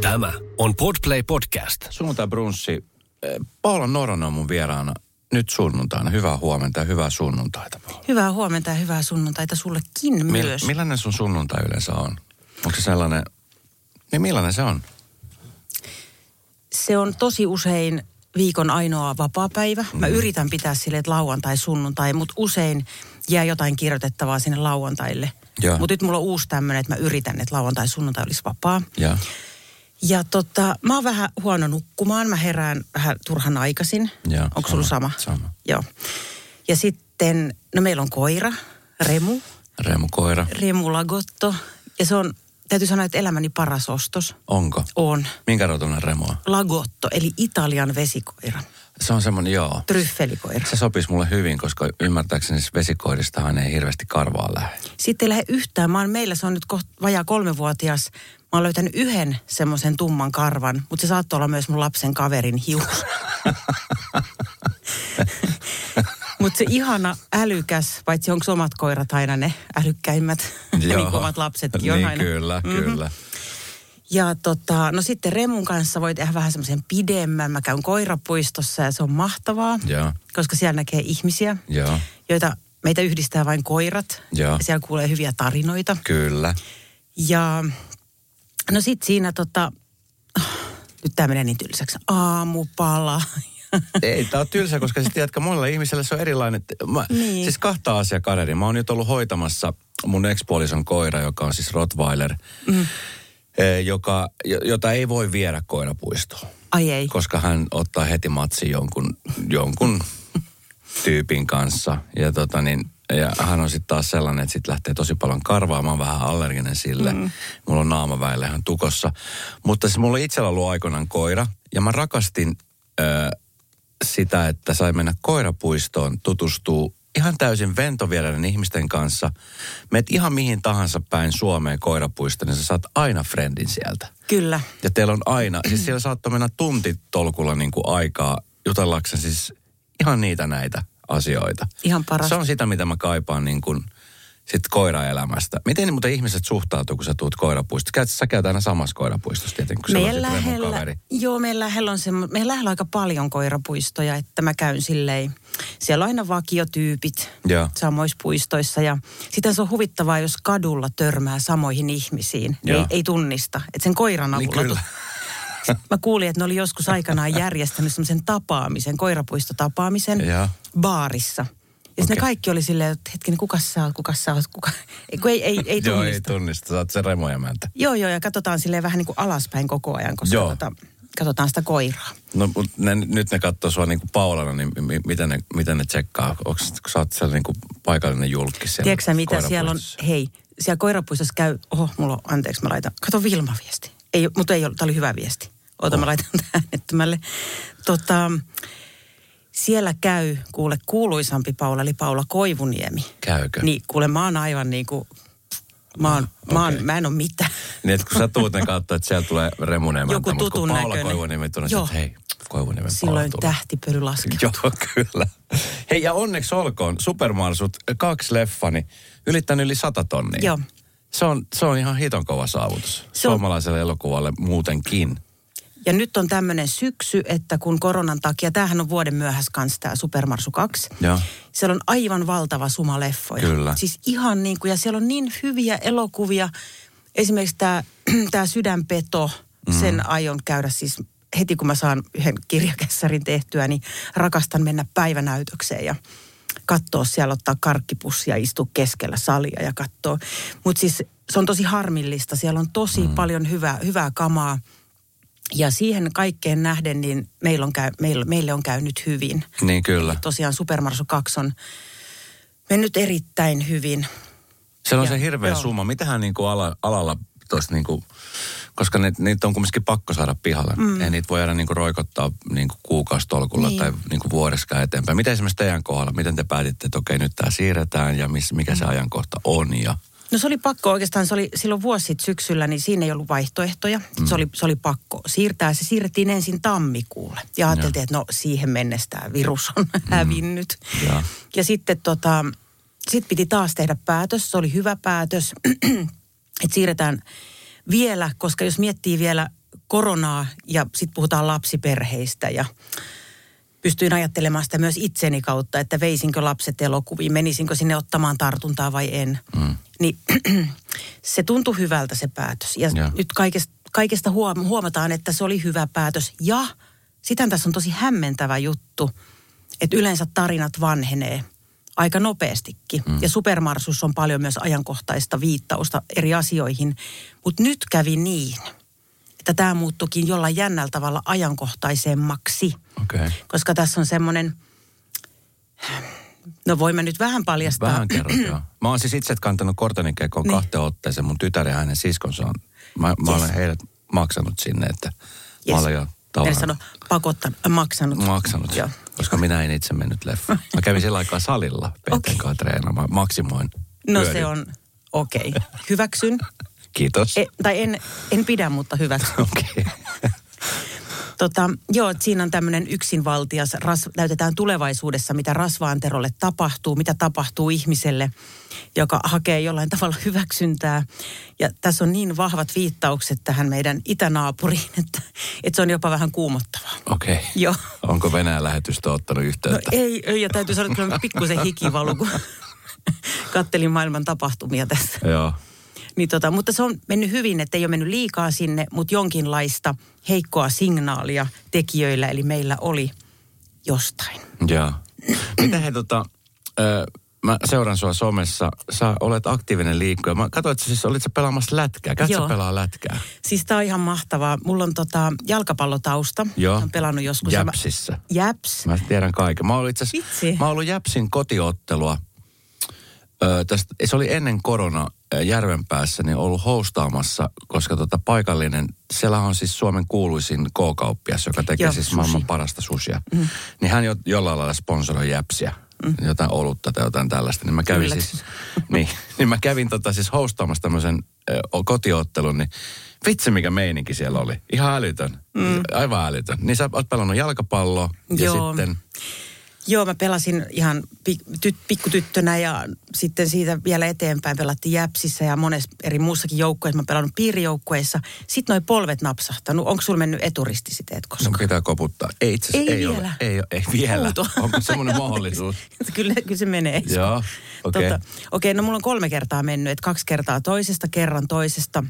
Tämä on Podplay Podcast. Sunnuntai brunssi. Eh, Paula Noronen on mun vieraana nyt sunnuntaina. Hyvää huomenta ja hyvää sunnuntaita. Paula. Hyvää huomenta ja hyvää sunnuntaita sullekin Mil- myös. millainen sun sunnuntai yleensä on? Onko se sellainen... Niin millainen se on? Se on tosi usein viikon ainoa vapaapäivä. Mä Mm. yritän pitää sille, että lauantai, sunnuntai, mutta usein jää jotain kirjoitettavaa sinne lauantaille. Mutta nyt mulla on uusi tämmöinen, että mä yritän, että lauantai, sunnuntai olisi vapaa. Ja. Ja tota, mä oon vähän huono nukkumaan. Mä herään vähän turhan aikaisin. Onko sulla sama? sama. Joo. Ja sitten, no meillä on koira, Remu. Reemu Koira. Remu Lagotto. Ja se on, täytyy sanoa, että elämäni paras ostos. Onko? On. Minkä rotunen Remo on? Lagotto, eli Italian vesikoira. Se on semmoinen, joo. Tryffelikoira. Se sopisi mulle hyvin, koska ymmärtääkseni vesikoiristahan ei hirveästi karvaa lähde. Sitten ei lähde yhtään. Mä oon, meillä se on nyt kohta vajaa kolmevuotias. Mä oon löytänyt yhden semmoisen tumman karvan, mutta se saattoi olla myös mun lapsen kaverin hius. mutta se ihana, älykäs, paitsi onko omat koirat aina ne älykkäimmät, niin kuin omat lapsetkin on niin, aina. kyllä, Mhm. kyllä. Ja tota, no sitten Remun kanssa voi tehdä vähän semmoisen pidemmän. Mä käyn koirapuistossa ja se on mahtavaa, Joo, koska siellä näkee ihmisiä, joo, joita meitä yhdistää vain koirat. Joo. Ja siellä kuulee hyviä tarinoita. kyllä. Ja no sit siinä tota, nyt tää menee niin tylsäksi, aamupala. Ei, tää on tylsä, koska siis tiedätkö, monella ihmisellä se on erilainen. Mä, Niin. Siis kahta asiaa kaderi. Mä oon nyt ollut hoitamassa mun ekspuolison koira, joka on siis Rottweiler, mm. Joka, jo- jota ei voi viedä koirapuistoon. Ai ei. Koska hän ottaa heti matsi jonkun, jonkun tyypin kanssa. Ja, tota niin, ja hän on sitten taas sellainen, että sitten lähtee tosi paljon karvaa. Mä oon vähän allerginen sille. Mm. Mulla on naama väillä ihan tukossa. Mutta siis mulla on itsellä ollut aikoinaan koira. Ja mä rakastin ö, sitä, että sai mennä koirapuistoon, tutustuu ihan täysin ventovieraiden ihmisten kanssa. Meet ihan mihin tahansa päin Suomeen koirapuistoon, niin sä saat aina friendin sieltä. Kyllä. Ja teillä on aina, siis siellä saattoi mennä tuntitolkulla niin kuin aikaa jutellakseen siis ihan niitä näitä asioita. Ihan paras. Se on sitä, mitä mä kaipaan niin kuin sit koiraelämästä. Miten muuten ihmiset suhtautuu, kun sä tuut koirapuistosta? Käyt, sä käyt aina samassa koirapuistossa tietenkin, kun Remon lähellä, joo, meidän lähellä on semmo, meidän lähellä on aika paljon koirapuistoja, että mä käyn silleen. Siellä on aina vakiotyypit Joo. samoissa puistoissa ja sitä se on huvittavaa, jos kadulla törmää samoihin ihmisiin. Joo. Ei, ei tunnista, että sen koiran Niin avulla. kyllä. Mä kuulin, että ne oli joskus aikanaan järjestänyt semmoisen tapaamisen, koirapuistotapaamisen Joo. baarissa. Ja okay. Okei. ne kaikki oli silleen, että hetkinen, kuka sä oot, kuka sä oot, kuka... Ei, kun ei, ei, ei tunnista. Joo, ei tunnista. Sä oot se Remo Emäntä. Joo, joo, ja katsotaan silleen vähän niin kuin alaspäin koko ajan, koska Joo. tota, katsotaan sitä koiraa. No, mut ne, nyt ne katsoo sua niin kuin Paulana, niin mi, miten, ne, miten ne tsekkaa? Onko sä oot siellä niin kuin paikallinen julkis siellä Tiedätkö sä, mitä siellä on? Hei, siellä koirapuistossa käy, oho, mulla on, anteeksi, mä laitan, kato Vilma viesti. Ei, mutta ei ollut, tämä oli hyvä viesti. Oota, mä Oh. laitan äänettömälle. Tota, siellä käy, kuule, kuuluisampi Paula, eli Paula Koivuniemi. Käykö? Niin, kuule, mä oon aivan niin kuin, mä, oon, mä, oon, mä en ole mitään. Niin, että kun sä tuut kautta, että siellä tulee Remunen Joku mutta tutun kun Paula näköinen. Koivuniemi tulee, että hei, Koivuniemen Paula Silloin tähtipöly laskee. Joo, kyllä. Hei, ja onneksi olkoon, Supermarsut, kaksi leffani, ylittänyt yli sata tonnia. Joo. Se on, se on ihan hiton kova saavutus. Se on- Suomalaiselle elokuvalle muutenkin. Ja nyt on tämmöinen syksy, että kun koronan takia, tämähän on vuoden myöhässä kanssa tämä Supermarsu 2. Joo. Siellä on aivan valtava suma leffoja. Kyllä. Siis ihan niin kuin, ja siellä on niin hyviä elokuvia. Esimerkiksi tämä, tämä Sydänpeto, Mhm. sen aion käydä siis heti kun mä saan yhden kirjakessarin tehtyä, niin rakastan mennä päivänäytökseen ja katsoa siellä, ottaa karkkipussia ja istua keskellä salia ja katsoa. Mutta siis se on tosi harmillista. Siellä on tosi mm. paljon hyvää, hyvää kamaa. Ja siihen kaikkeen nähden, niin meillä on käy, meille, meille on käynyt hyvin. Niin kyllä. Tosiaan Supermarsu 2 on mennyt erittäin hyvin. Se on Ja- se hirveä joo. summa. Mitähän niin kuin ala, alalla tosta niin kuin, koska ne, niitä on kumminkin pakko saada pihalle. Mm. Ei niitä voi jäädä niin kuin roikottaa niin kuin kuukausitolkulla Niin. tai niin kuin vuodessa eteenpäin. Miten esimerkiksi teidän kohdalla, miten te päätitte, että okei nyt tämä siirretään ja miss, mikä Mm. se ajankohta on ja No se oli pakko oikeastaan, se oli silloin vuosi sitten syksyllä, niin siinä ei ollut vaihtoehtoja. Mm. Se, oli, se oli pakko siirtää. Se siirrettiin ensin tammikuulle. Ja ajateltiin, että no siihen mennessä tämä virus on hävinnyt. Ja. Ja sitten tota, sit piti taas tehdä päätös. Se oli hyvä päätös, että siirretään vielä, koska jos miettii vielä koronaa ja sitten puhutaan lapsiperheistä ja pystyin ajattelemaan sitä myös itseni kautta, että veisinkö lapset elokuviin, menisinkö sinne ottamaan tartuntaa vai en. Mm. Niin se tuntui hyvältä se päätös. Ja, ja. nyt kaikesta, kaikesta huomataan, että se oli hyvä päätös. Ja sitten tässä on tosi hämmentävä juttu, että yleensä tarinat vanhenee aika nopeastikin. Mm. Ja Supermarsus on paljon myös ajankohtaista viittausta eri asioihin. Mutta nyt kävi niin, että tämä muuttukin jollain jännällä tavalla ajankohtaisemmaksi. Okay. Koska tässä on semmoinen, no voimme nyt vähän paljastaa. Vähän kerran, joo. Mä oon siis itse kantanut kortonikekon niin. kahteen otteeseen. Mun tytär ja hänen siskonsa on, mä, yes. mä olen heidät maksanut sinne, että yes. mä olen jo tavallaan... sano pakottanut, äh, maksanut. Maksanut, joo. koska minä en itse mennyt leffa. Mä kävin sillä aikaa salilla Petten okay. kanssa treenaamaan, maksimoin. No hyödyn. se on, okei, okay. hyväksyn. Kiitos. E, tai en, en pidä, mutta hyväksyn. Okei. Okay. Tota, joo, siinä on tämmöinen yksinvaltias, ras, näytetään tulevaisuudessa, mitä rasvaanterolle tapahtuu, mitä tapahtuu ihmiselle, joka hakee jollain tavalla hyväksyntää. Ja tässä on niin vahvat viittaukset tähän meidän itänaapuriin, että, että se on jopa vähän kuumottavaa. Okei. Okay. Joo. Onko Venäjän lähetystö ottanut yhteyttä? No ei, ei ja täytyy sanoa, että kyllä pikkusen hikivalu, kun kattelin maailman tapahtumia tässä. Joo. Niin tota, mutta se on mennyt hyvin, että ei ole mennyt liikaa sinne, mutta jonkinlaista heikkoa signaalia tekijöillä, eli meillä oli jostain. Joo. Miten he tota, ö, mä seuraan sua somessa, sä olet aktiivinen liikkuja. Mä katsoin, että siis olit sä pelaamassa lätkää. Käytkö sä pelaa lätkää? Siis tää on ihan mahtavaa. Mulla on tota jalkapallotausta. Joo. Olen pelannut joskus. Jäpsissä. Mä, Jäps. Mä tiedän kaiken. Mä oon itse mä oon ollut Jäpsin kotiottelua. Tästä, se oli ennen korona Järvenpäässä niin ollut hostaamassa, koska tota paikallinen, siellä on siis Suomen kuuluisin K-kauppias, joka tekee Joo, siis sushi. maailman parasta susia. Mm. Niin hän jo, jollain lailla sponsoroi jäpsiä, mm. jotain olutta tai jotain tällaista. Niin mä kävin siis, niin, niin mä kävin tota siis hostaamassa tämmöisen äh, kotiottelun, niin vitsi mikä meininki siellä oli. Ihan älytön, mm. aivan älytön. Niin sä oot pelannut jalkapalloa ja Joo. sitten... Joo, mä pelasin ihan pik- pikkutyttönä ja sitten siitä vielä eteenpäin pelattiin Jäpsissä ja monessa eri muussakin joukkueessa. Mä pelannut piirijoukkueissa. Sitten noi polvet napsahtanut. Onko sulla mennyt eturistisiteet koskaan? No pitää koputtaa. Ei itse ei, ei vielä. ole. Ei, ole, ei vielä. Puutu. Onko semmoinen mahdollisuus? kyllä, kyllä se menee. Joo, okei. Okay. Tota, okay, no mulla on kolme kertaa mennyt. Että kaksi kertaa toisesta, kerran toisesta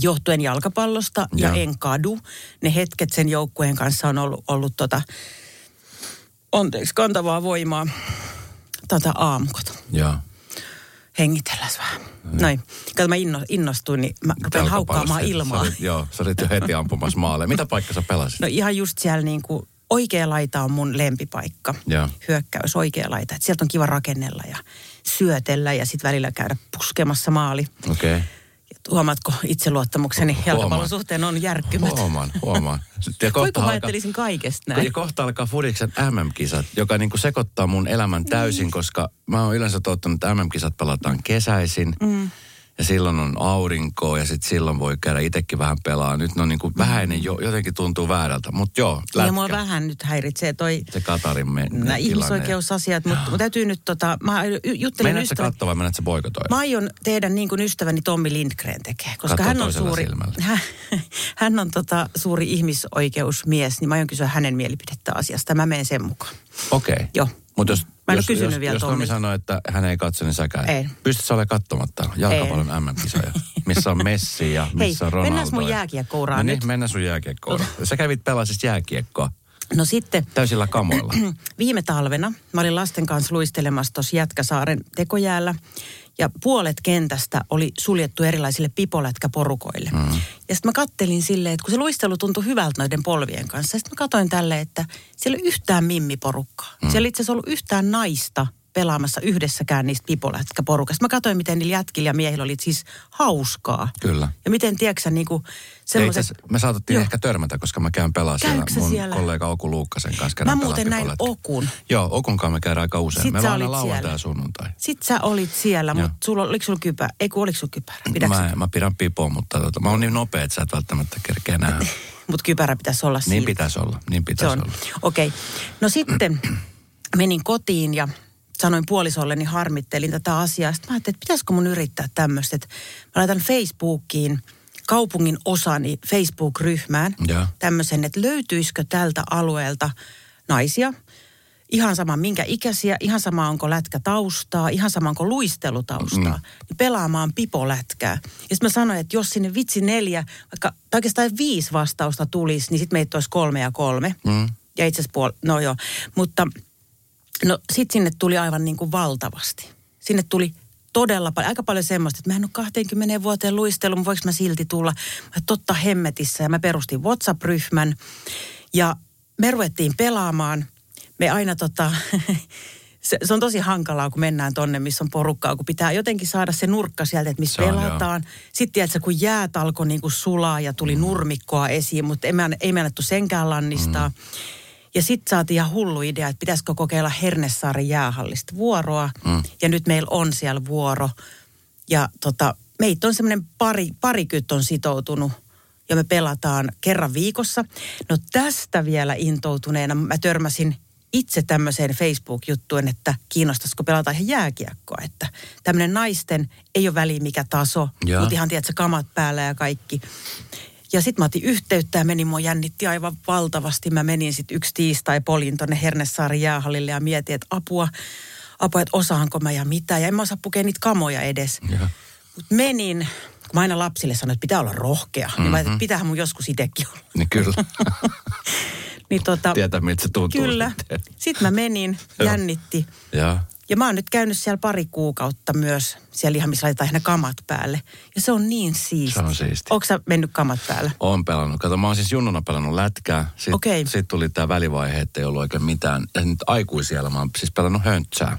johtuen jalkapallosta ja, ja en kadu. Ne hetket sen joukkueen kanssa on ollut, ollut tota, anteeksi, kantavaa voimaa tätä aamukota. Joo. Hengitelläs vähän. Mm. Noin. Kato, mä inno, innostuin, niin mä rupean haukkaamaan ilmaa. Sä joo, sä olit jo heti ampumassa maalle. Mitä paikka sä pelasit? No ihan just siellä niin kuin, oikea laita on mun lempipaikka. Joo. Hyökkäys, oikea laita. Et sieltä on kiva rakennella ja syötellä ja sitten välillä käydä puskemassa maali. Okei. Okay. Huomaatko itseluottamukseni jalkapallon suhteen on järkkymät? Huomaan, huomaan. Ja kun mä ajattelisin kaikesta näin. Ja kohta alkaa Fudiksen MM-kisat, joka niin kuin sekoittaa mun elämän täysin, niin. koska mä oon yleensä tottunut, että MM-kisat pelataan kesäisin. Mm ja silloin on aurinko ja sitten silloin voi käydä itsekin vähän pelaa. Nyt no niin kuin vähäinen jo, jotenkin tuntuu väärältä, mutta joo, lätkä. Ja mua vähän nyt häiritsee toi... Se Katarin me, nämä ihmisoikeusasiat, mutta mun täytyy nyt tota... Mä juttelin Menet ystävä... katsoa vai sä boikotoida? Mä aion tehdä niin kuin ystäväni Tommi Lindgren tekee, koska Katso hän on suuri... Hän, hän on tota suuri ihmisoikeusmies, niin mä aion kysyä hänen mielipidettä asiasta. Mä menen sen mukaan. Okei. Okay. Joo. Mutta jos, Mä en jos, kysynyt jos, vielä jos Tommi sanoo, että hän ei katso, niin säkään. Ei. Pystyt sä olemaan katsomatta jalkapallon MM-kisoja, missä on Messi ja missä Hei, on Ronaldo. mennään mun jääkiekkouraan no niin, nyt. mennään sun jääkiekkouraan. Sä kävit pelaasista jääkiekkoa. No sitten... Täysillä kamoilla. Viime talvena mä olin lasten kanssa luistelemassa tuossa Jätkäsaaren tekojäällä. Ja puolet kentästä oli suljettu erilaisille pipolätkäporukoille. Mm. Ja sitten mä kattelin silleen, että kun se luistelu tuntui hyvältä noiden polvien kanssa. Sitten mä katsoin tälle, että siellä ei yhtään mimmiporukkaa. Mm. Siellä ei itse asiassa ollut yhtään naista pelaamassa yhdessäkään niistä pipolätkäporukasta. Mä katsoin, miten niillä jätkillä ja miehillä oli siis hauskaa. Kyllä. Ja miten, tiedätkö niinku semmoiset... Me saatettiin Joo. ehkä törmätä, koska mä käyn pelaa siellä mun siellä? kollega Oku Luukkasen kanssa. Mä muuten näin Okun. Joo, Okun kanssa me käydään aika usein. Sit me vaan lauantai ja sunnuntai. Sitten sä olit siellä, mutta sulla, oliko sulla kypä? Ei kun oliko sulla kypärä? mä, mä pidän pipoa, mutta tota, mä oon niin nopea, että sä et välttämättä kerkeä nähdä. mutta kypärä pitäisi olla Niin pitäisi olla, niin pitäisi olla. Okei. Okay. No sitten menin kotiin ja sanoin puolisolle, niin harmittelin tätä asiaa. Sitten mä ajattelin, että pitäisikö mun yrittää tämmöistä. Että mä laitan Facebookiin kaupungin osani Facebook-ryhmään Joo. tämmöisen, että löytyisikö tältä alueelta naisia, ihan sama minkä ikäisiä, ihan sama onko lätkä taustaa, ihan sama onko luistelutaustaa, mm. niin pelaamaan pipolätkää. Ja sitten mä sanoin, että jos sinne vitsi neljä, vaikka tai oikeastaan viisi vastausta tulisi, niin sitten meitä olisi kolme ja kolme. Mm. Ja itse asiassa puol- no joo, mutta no sitten sinne tuli aivan niin kuin valtavasti. Sinne tuli todella paljon, aika paljon semmoista, että mä en ole 20 vuoteen luistellut, mutta voiko mä silti tulla? Mä totta hemmetissä ja mä perustin WhatsApp-ryhmän ja me ruvettiin pelaamaan. Me aina tota, se, se on tosi hankalaa, kun mennään tonne, missä on porukkaa, kun pitää jotenkin saada se nurkka sieltä, että missä Se on, pelataan. Sitten tiedätkö, kun jäät alkoi niin kuin sulaa ja tuli mm. nurmikkoa esiin, mutta ei me, ei me annettu senkään lannistaa. Mm. Ja sitten saatiin ihan hullu idea, että pitäisikö kokeilla Hernesaaren jäähallista vuoroa. Mm. Ja nyt meillä on siellä vuoro. Ja tota, meitä on semmoinen pari, parikyt on sitoutunut ja me pelataan kerran viikossa. No tästä vielä intoutuneena mä törmäsin itse tämmöiseen Facebook-juttuun, että kiinnostaisiko pelata ihan jääkiekkoa. Että tämmöinen naisten, ei ole väliä mikä taso, mutta ihan tiedätkö, kamat päällä ja kaikki. Ja sitten mä otin yhteyttä ja menin, mua jännitti aivan valtavasti. Mä menin sitten yksi tiistai polin tonne Hernesaaren jäähallille ja mietin, että apua, apua, että osaanko mä ja mitä. Ja en mä osaa pukea niitä kamoja edes. Mutta menin, kun mä aina lapsille sanoin, että pitää olla rohkea. Mm-hmm. Niin mä että pitäähän mun joskus itsekin olla. Niin kyllä. Niin tota, Tietää, miltä se tuntuu Kyllä. sitten. Sitten mä menin, jännitti. Joo. Ja mä oon nyt käynyt siellä pari kuukautta myös, siellä ihan missä laitetaan kamat päälle. Ja se on niin siisti. Se on siisti. Onko sä mennyt kamat päälle? Oon pelannut. Kato, mä oon siis junnuna pelannut lätkää. Sitten Okei. sit tuli tää välivaihe, että ei ollut oikein mitään. Ja nyt aikuisiellä mä oon siis pelannut höntsää.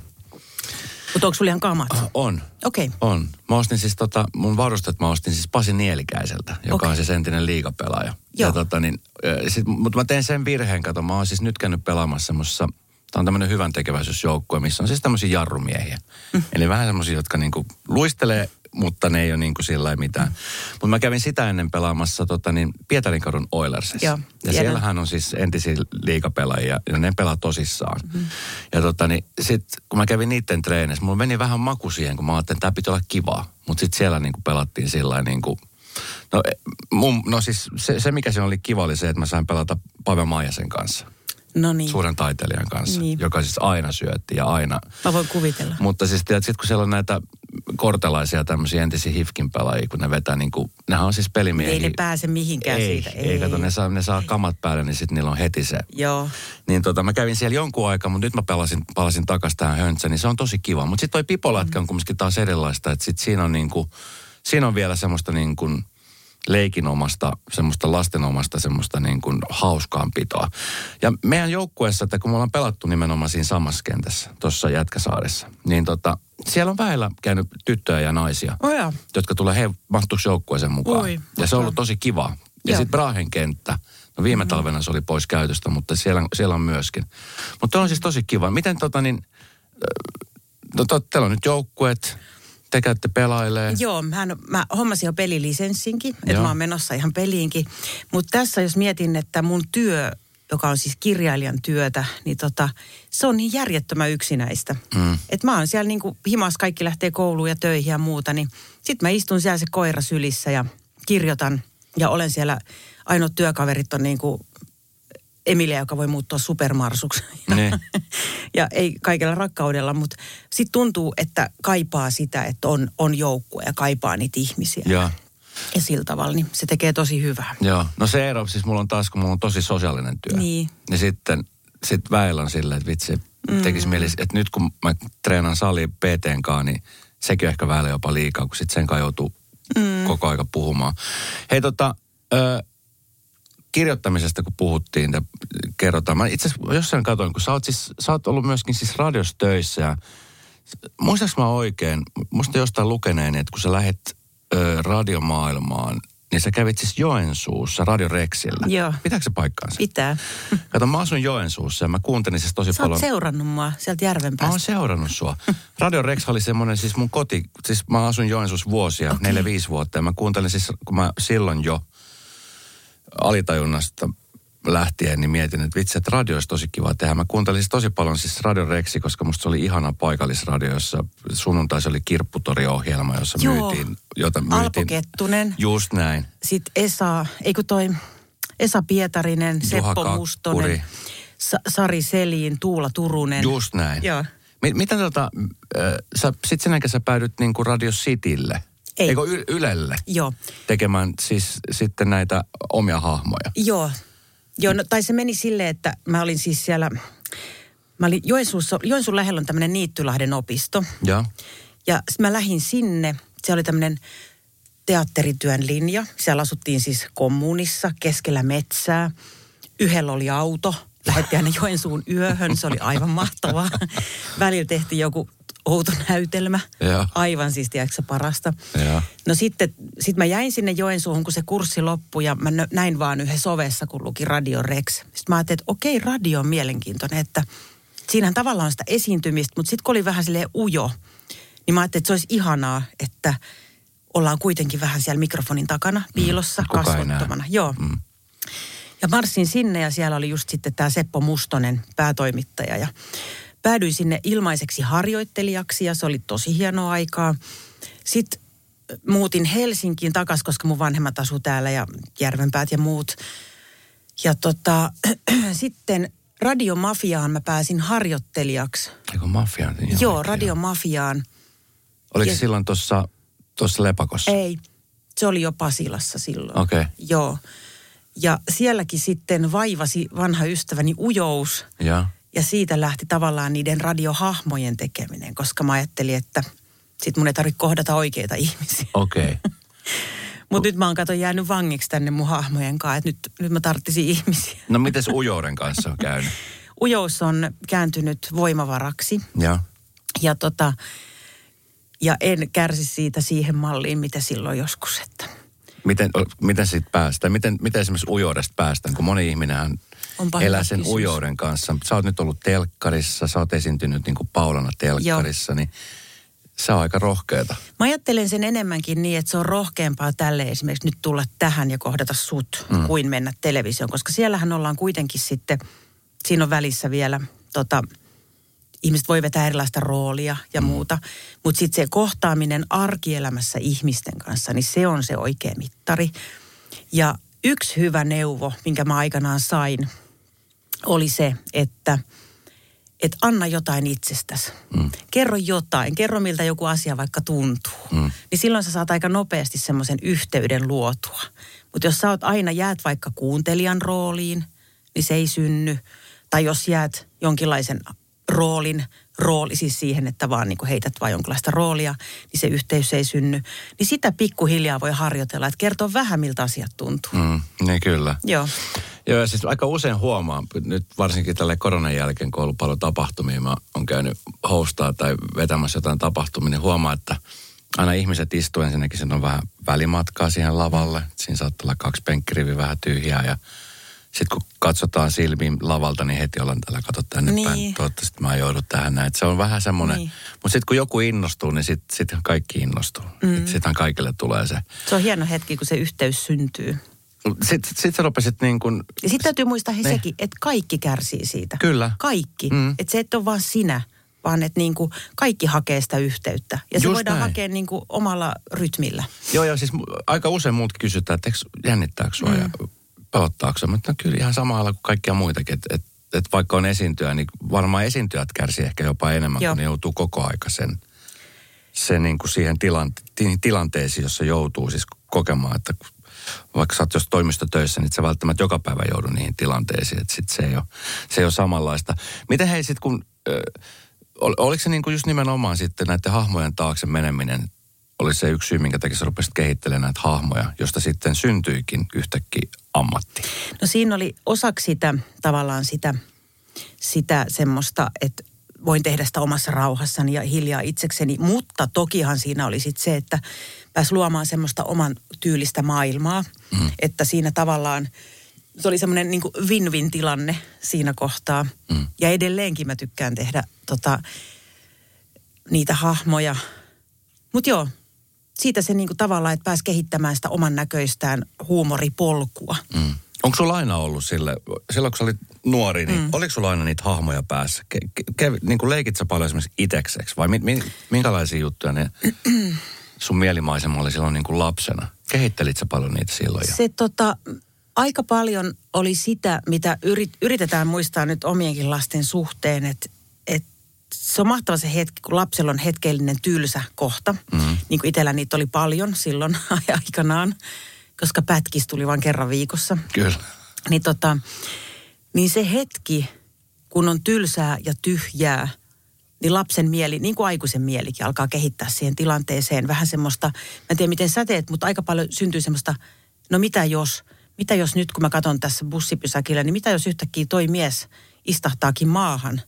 Mutta onko sulla ihan kamat? On. Okei. On. Mä ostin siis tota, mun varustet mä ostin siis Pasi Nielikäiseltä, joka Okei. on siis entinen liigapelaaja. Joo. Ja tota niin, sit, mutta mä tein sen virheen, kato, mä oon siis nyt käynyt pelaamassa semmoisessa, tää on tämmöinen hyvän tekeväisyysjoukkue, missä on siis tämmöisiä jarrumiehiä. Mm. Eli vähän semmoisia, jotka niinku luistelee, mutta ne ei ole niinku sillä mitään. Mm. Mutta mä kävin sitä ennen pelaamassa tota niin, Pietarinkadun Oilersissa. Joo, ja tiedän. siellähän on siis entisiä liigapelaajia ja ne pelaa tosissaan. Mm. Ja tota niin, sit kun mä kävin niiden treenissä, mulla meni vähän maku siihen, kun mä ajattelin, että tämä pitää olla kivaa. Mutta sitten siellä niinku pelattiin sillä niinku, no, e, mun, no siis se, se, mikä se oli kiva oli se, että mä sain pelata Pavel Maijasen kanssa. No niin. Suuren taiteilijan kanssa, Niin. joka siis aina syötti ja aina. Mä voin kuvitella. Mutta siis tiedät, sit kun siellä on näitä kortelaisia tämmöisiä entisiä hifkin pelaajia, kun ne vetää niinku, nehän on siis pelimiehiä. Ei ne pääse mihinkään ei, siitä. Ei, ei, kato, ne saa, ne saa kamat päälle, niin sitten niillä on heti se. Joo. Niin tota, mä kävin siellä jonkun aikaa, mutta nyt mä palasin, palasin takaisin tähän höntsään, niin se on tosi kiva. Mutta sitten toi pipolätkä on kumminkin taas erilaista, että sit siinä on niinku, siinä on vielä semmoista niin kuin leikinomasta, semmoista lastenomasta, semmoista niin kuin hauskaanpitoa. Ja meidän joukkueessa, että kun me ollaan pelattu nimenomaan siinä samassa kentässä, tuossa Jätkäsaaressa, niin tota, siellä on väillä käynyt tyttöjä ja naisia, Oh joo. jotka tulee, he mahtuuko joukkueeseen mukaan. Oi, ja se on ollut tosi kiva. Ja sitten Brahen kenttä. No viime talvena se oli pois käytöstä, mutta siellä, siellä on myöskin. Mutta on siis tosi kiva. Miten tota niin, ö, no, to, teillä on nyt joukkueet, te käytte pelailee. Joo, mä, mä hommasin jo pelilisenssinkin, että mä oon menossa ihan peliinkin. Mutta tässä jos mietin, että mun työ, joka on siis kirjailijan työtä, niin tota, se on niin järjettömän yksinäistä. Mm. Että mä oon siellä niin kuin himas, kaikki lähtee kouluun ja töihin ja muuta, niin sit mä istun siellä se koira sylissä ja kirjoitan. Ja olen siellä, ainoat työkaverit on niin kuin Emilia, joka voi muuttua supermarsuksi. Niin. ja ei kaikella rakkaudella, mutta sitten tuntuu, että kaipaa sitä, että on, on joukkue ja kaipaa niitä ihmisiä. Joo, Ja sillä tavalla, niin se tekee tosi hyvää. joo. No se ero, siis mulla on taas, kun mulla on tosi sosiaalinen työ. Niin. Niin sitten sit väillä on silleen, että vitsi, tekisi mieli, että nyt kun mä treenaan sali PTn kanssa, niin sekin on ehkä väillä jopa liikaa, kun sitten sen kanssa joutuu mm. koko aika puhumaan. Hei tota, ö, kirjoittamisesta kun puhuttiin, ja kerrotaan. Mä itse asiassa jossain katsoin, kun sä oot, siis, sä oot ollut myöskin siis radiossa töissä ja muistaaks mä oikein, muista jostain lukeneeni, että kun sä lähet ö, radiomaailmaan, niin sä kävit siis Joensuussa Radio Rexillä. Joo. Pitääkö se paikkaansa? Pitää. Kato, mä asun Joensuussa ja mä kuuntelin siis tosi Sä paljon. seurannut mua sieltä Mä Järvenpäästä. oon seurannut sua. Radio Rex oli semmoinen siis mun koti, siis mä asun Joensuussa vuosia, neljä viisi vuotta. Ja mä kuuntelin siis, kun mä silloin jo alitajunnasta lähtien, niin mietin, että vitsi, että radio olisi tosi kiva tehdä. Mä kuuntelin siis tosi paljon siis Radio Reksi, koska musta se oli ihana paikallisradio, jossa sunnuntaisin oli kirpputori-ohjelma, jossa Joo. myytiin, jota Alpo myytiin. Kettunen, Just näin. sitten Esa, eikö toi Esa Pietarinen, Juha Seppo Kakkuri. Mustonen, Sa- Sari Selin, Tuula Turunen. Just näin. Joo. Mi- miten tota, äh, sä, sit sen jälkeen sä päädyt niinku Radio Citylle? Ei. Eikö y- Ylelle? Joo. Tekemään siis sitten näitä omia hahmoja. Joo. Joo, no, tai se meni silleen, että mä olin siis siellä, mä olin Joensuussa, Joensuun lähellä on tämmöinen Niittylahden opisto. Ja, Ja mä lähdin sinne, se oli tämmöinen teatterityön linja. Siellä asuttiin siis kommunissa, keskellä metsää. Yhdellä oli auto, lähdettiin aina Joensuun yöhön, se oli aivan mahtavaa. Välillä tehtiin joku outo näytelmä. Joo. Aivan siis, tiedätkö, parasta. Joo. No sitten sit mä jäin sinne Joensuuhun, kun se kurssi loppui ja mä näin vaan yhden sovessa, kun luki Radio Rex. Sitten mä ajattelin, että okei, radio on mielenkiintoinen, että siinähän tavallaan on sitä esiintymistä, mutta sitten kun oli vähän silleen ujo, niin mä ajattelin, että se olisi ihanaa, että ollaan kuitenkin vähän siellä mikrofonin takana, piilossa, Mm, ei näe. kasvottomana. Joo. Mm. Ja marssin sinne ja siellä oli just sitten tämä Seppo Mustonen, päätoimittaja. Ja päädyin sinne ilmaiseksi harjoittelijaksi ja se oli tosi hienoa aikaa. Sitten muutin Helsinkiin takas, koska mun vanhemmat asuu täällä ja Järvenpäät ja muut. Ja tota, sitten radiomafiaan mä pääsin harjoittelijaksi. eikö mafia? Niin Joo, radiomafiaan. Oliko ja- se silloin tuossa tuossa Lepakossa? Ei, se oli jo Pasilassa silloin. Okei. Okay. Joo. Ja sielläkin sitten vaivasi vanha ystäväni ujous. Ja, Ja siitä lähti tavallaan niiden radiohahmojen tekeminen, koska mä ajattelin, että sit mun ei tarvitse kohdata oikeita ihmisiä. okei. Okay. Mutta nyt mä oon kato jäänyt vangiksi tänne mun hahmojen kanssa, että nyt, nyt mä tarttisin ihmisiä. No mites ujouden kanssa on käynyt? Ujous on kääntynyt voimavaraksi Ja, ja, tota, ja en kärsi siitä siihen malliin, mitä silloin joskus. Että miten, miten siitä päästään? Miten, miten esimerkiksi ujoudesta päästään? Kun moni ihminenhän Onpa elää sen kysymys. ujouden kanssa. Sä oot nyt ollut telkkarissa, sä oot esiintynyt niin kuin Paulana telkkarissa, niin se on aika rohkeeta. Mä ajattelen sen enemmänkin niin, että se on rohkeampaa tälle esimerkiksi nyt tulla tähän ja kohdata sut, mm. kuin mennä televisioon. Koska siellähän ollaan kuitenkin sitten, siinä on välissä vielä, tota, ihmiset voi vetää erilaista roolia ja mm. muuta. Mutta sitten se kohtaaminen arkielämässä ihmisten kanssa, niin se on se oikea mittari. Ja yksi hyvä neuvo, minkä mä aikanaan sain, oli se, että että anna jotain itsestäsi. Mm. Kerro jotain, kerro miltä joku asia vaikka tuntuu. Mm. Niin silloin sä saat aika nopeasti semmoisen yhteyden luotua. Mutta jos sä oot aina jäät vaikka kuuntelijan rooliin, niin se ei synny. Tai jos jäät jonkinlaisen roolin, rooli siis siihen, että vaan niin heität vaan jonkinlaista roolia, niin se yhteys ei synny. Niin sitä pikkuhiljaa voi harjoitella, että kertoo vähän miltä asiat tuntuu. Mm, niin kyllä. Joo. Joo, ja siis aika usein huomaan, nyt varsinkin tälle koronan jälkeen, kun on ollut paljon tapahtumia, mä oon käynyt hostaa tai vetämässä jotain tapahtumia, niin huomaa, että aina ihmiset istuu ensinnäkin, siinä on vähän välimatkaa siihen lavalle. Siinä saattaa olla kaksi penkkiriviä vähän tyhjää ja sitten kun katsotaan silmiin lavalta, niin heti ollaan täällä, kato tänne Niin. päin. Toivottavasti mä joudun tähän näin. Et Se on vähän semmoinen, Niin. mutta sitten kun joku innostuu, niin sitten sit kaikki innostuu. Mm. Sittenhän kaikille tulee se. Se on hieno hetki, kun se yhteys syntyy. Sitten sit sä rupesit niin kuin, Ja sitten täytyy muistaa he Niin. sekin, että kaikki kärsii siitä. Kyllä. Kaikki. Mm. Että se et ole vaan sinä, vaan että niinku kaikki hakee sitä yhteyttä. Ja se Just voidaan näin. hakea niinku omalla rytmillä. Joo, joo, siis aika usein muutkin kysytään, että jännittääkö sua mm. ja pelottaako? Mutta no, kyllä ihan samalla kuin kaikkia muitakin, että et, et vaikka on esiintyjä, niin varmaan esiintyjät kärsii ehkä jopa enemmän, Joo. kun ne joutuu koko aika sen, sen niin kuin siihen tilante, ti- tilanteisiin, jossa joutuu siis kokemaan, että vaikka sä oot jos toimistotöissä, niin sä välttämättä joka päivä joudu niihin tilanteisiin, että sit se ei ole, se ei ole samanlaista. Miten hei sit kun, ö, ol, oliko se niin kuin just nimenomaan sitten näiden hahmojen taakse meneminen, oli se yksi syy, minkä takia sä rupesit kehittelemään näitä hahmoja, josta sitten syntyikin yhtäkkiä ammatti. No siinä oli osaksi sitä tavallaan sitä, sitä semmoista, että voin tehdä sitä omassa rauhassani ja hiljaa itsekseni. Mutta tokihan siinä oli sitten se, että pääs luomaan semmoista oman tyylistä maailmaa. Mm. Että siinä tavallaan se oli semmoinen niin win-win tilanne siinä kohtaa. Mm. Ja edelleenkin mä tykkään tehdä tota, niitä hahmoja. Mutta joo, siitä se niinku tavallaan, että pääsi kehittämään sitä oman näköistään huumoripolkua. Mm. Onko sulla aina ollut sille, silloin kun sä olit nuori, niin mm. oliko sulla aina niitä hahmoja päässä? Ke, ke, ke, niin kuin leikit sä paljon esimerkiksi itekseksi vai mi, mi, minkälaisia juttuja ne sun mielimaisema oli silloin niin kuin lapsena? Kehittelit sä paljon niitä silloin? Se tota, aika paljon oli sitä, mitä yrit, yritetään muistaa nyt omienkin lasten suhteen, että et se on mahtava se hetki, kun lapsella on hetkellinen tylsä kohta. Mm-hmm. Niin kuin itsellä niitä oli paljon silloin aikanaan, koska pätkis tuli vain kerran viikossa. Kyllä. Niin, tota, niin se hetki, kun on tylsää ja tyhjää, niin lapsen mieli, niin kuin aikuisen mielikin, alkaa kehittää siihen tilanteeseen vähän semmoista, mä en tiedä miten sä teet, mutta aika paljon syntyy semmoista, no mitä jos, mitä jos nyt kun mä katson tässä bussipysäkillä, niin mitä jos yhtäkkiä toi mies istahtaakin maahan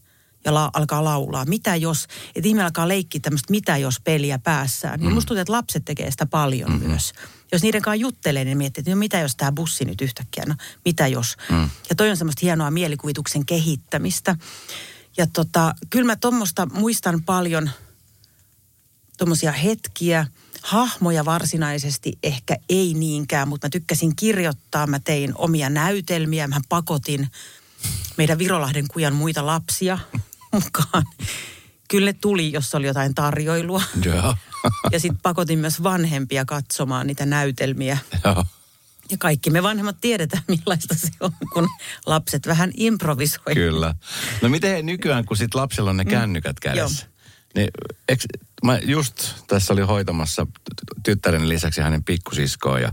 ja la, alkaa laulaa. Mitä jos, että ihminen alkaa leikkiä tämmöistä mitä jos peliä päässään. Niin mm. musta tuntuu, että lapset tekee sitä paljon mm-hmm. myös. Jos niiden kanssa juttelee, niin miettii, että no mitä jos tämä bussi nyt yhtäkkiä, no mitä jos. Mm. Ja toi on semmoista hienoa mielikuvituksen kehittämistä. Ja tota, kyllä mä tuommoista muistan paljon tuommoisia hetkiä, hahmoja varsinaisesti ehkä ei niinkään, mutta mä tykkäsin kirjoittaa, mä tein omia näytelmiä, mä pakotin meidän Virolahden kujan muita lapsia mukaan. Kyllä tuli, jos oli jotain tarjoilua. Joo. ja sitten pakotin myös vanhempia katsomaan niitä näytelmiä. Joo. Ja kaikki me vanhemmat tiedetään, millaista se on, kun lapset vähän improvisoi. Kyllä. No miten nykyään, kun sit lapsilla on ne kännykät kädessä? Niin, eks, mä just tässä oli hoitamassa tyttären lisäksi hänen pikkusiskoa ja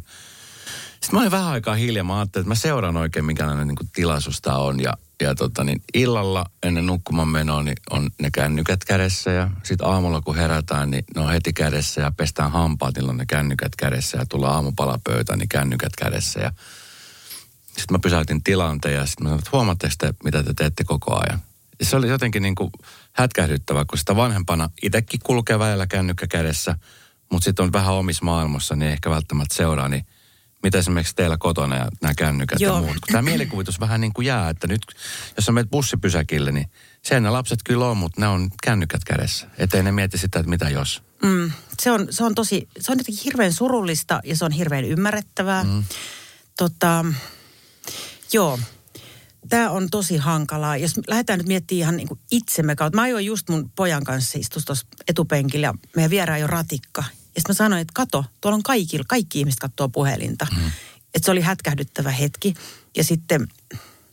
sitten mä olin vähän aikaa hiljaa. Mä ajattelin, että mä seuraan oikein, minkälainen niin tilaisuus tämä on. Ja, ja tota, niin illalla ennen nukkumaan menoa niin on ne kännykät kädessä. Ja sitten aamulla kun herätään, niin ne on heti kädessä. Ja pestään hampaat, niin on ne kännykät kädessä. Ja tulee aamupalapöytä, niin kännykät kädessä. Ja sitten mä pysäytin tilanteen ja sitten mä sanoin, että te, mitä te teette koko ajan? Ja se oli jotenkin niin kuin hätkähdyttävä, kun sitä vanhempana itsekin kulkee välillä kännykkä kädessä, mutta sitten on vähän omissa maailmassa, niin ehkä välttämättä seuraa, niin mitä esimerkiksi teillä kotona ja nämä kännykät Joo. ja muut. Kun tämä mielikuvitus vähän niin kuin jää, että nyt jos sä menet bussipysäkille, niin sen ne lapset kyllä on, mutta ne on kännykät kädessä. Ettei ne mieti sitä, että mitä jos. Mm, se, on, se on tosi, se on jotenkin hirveän surullista ja se on hirveän ymmärrettävää. Mm. Tota, joo, tämä on tosi hankalaa. Jos lähdetään nyt miettimään ihan niin kuin itsemme kautta. Mä ajoin just mun pojan kanssa istus tuossa etupenkillä ja meidän vieraan jo ratikka. Ja sitten mä sanoin, että kato, tuolla on kaikki, kaikki ihmiset katsoo puhelinta. Mm. Että se oli hätkähdyttävä hetki. Ja sitten,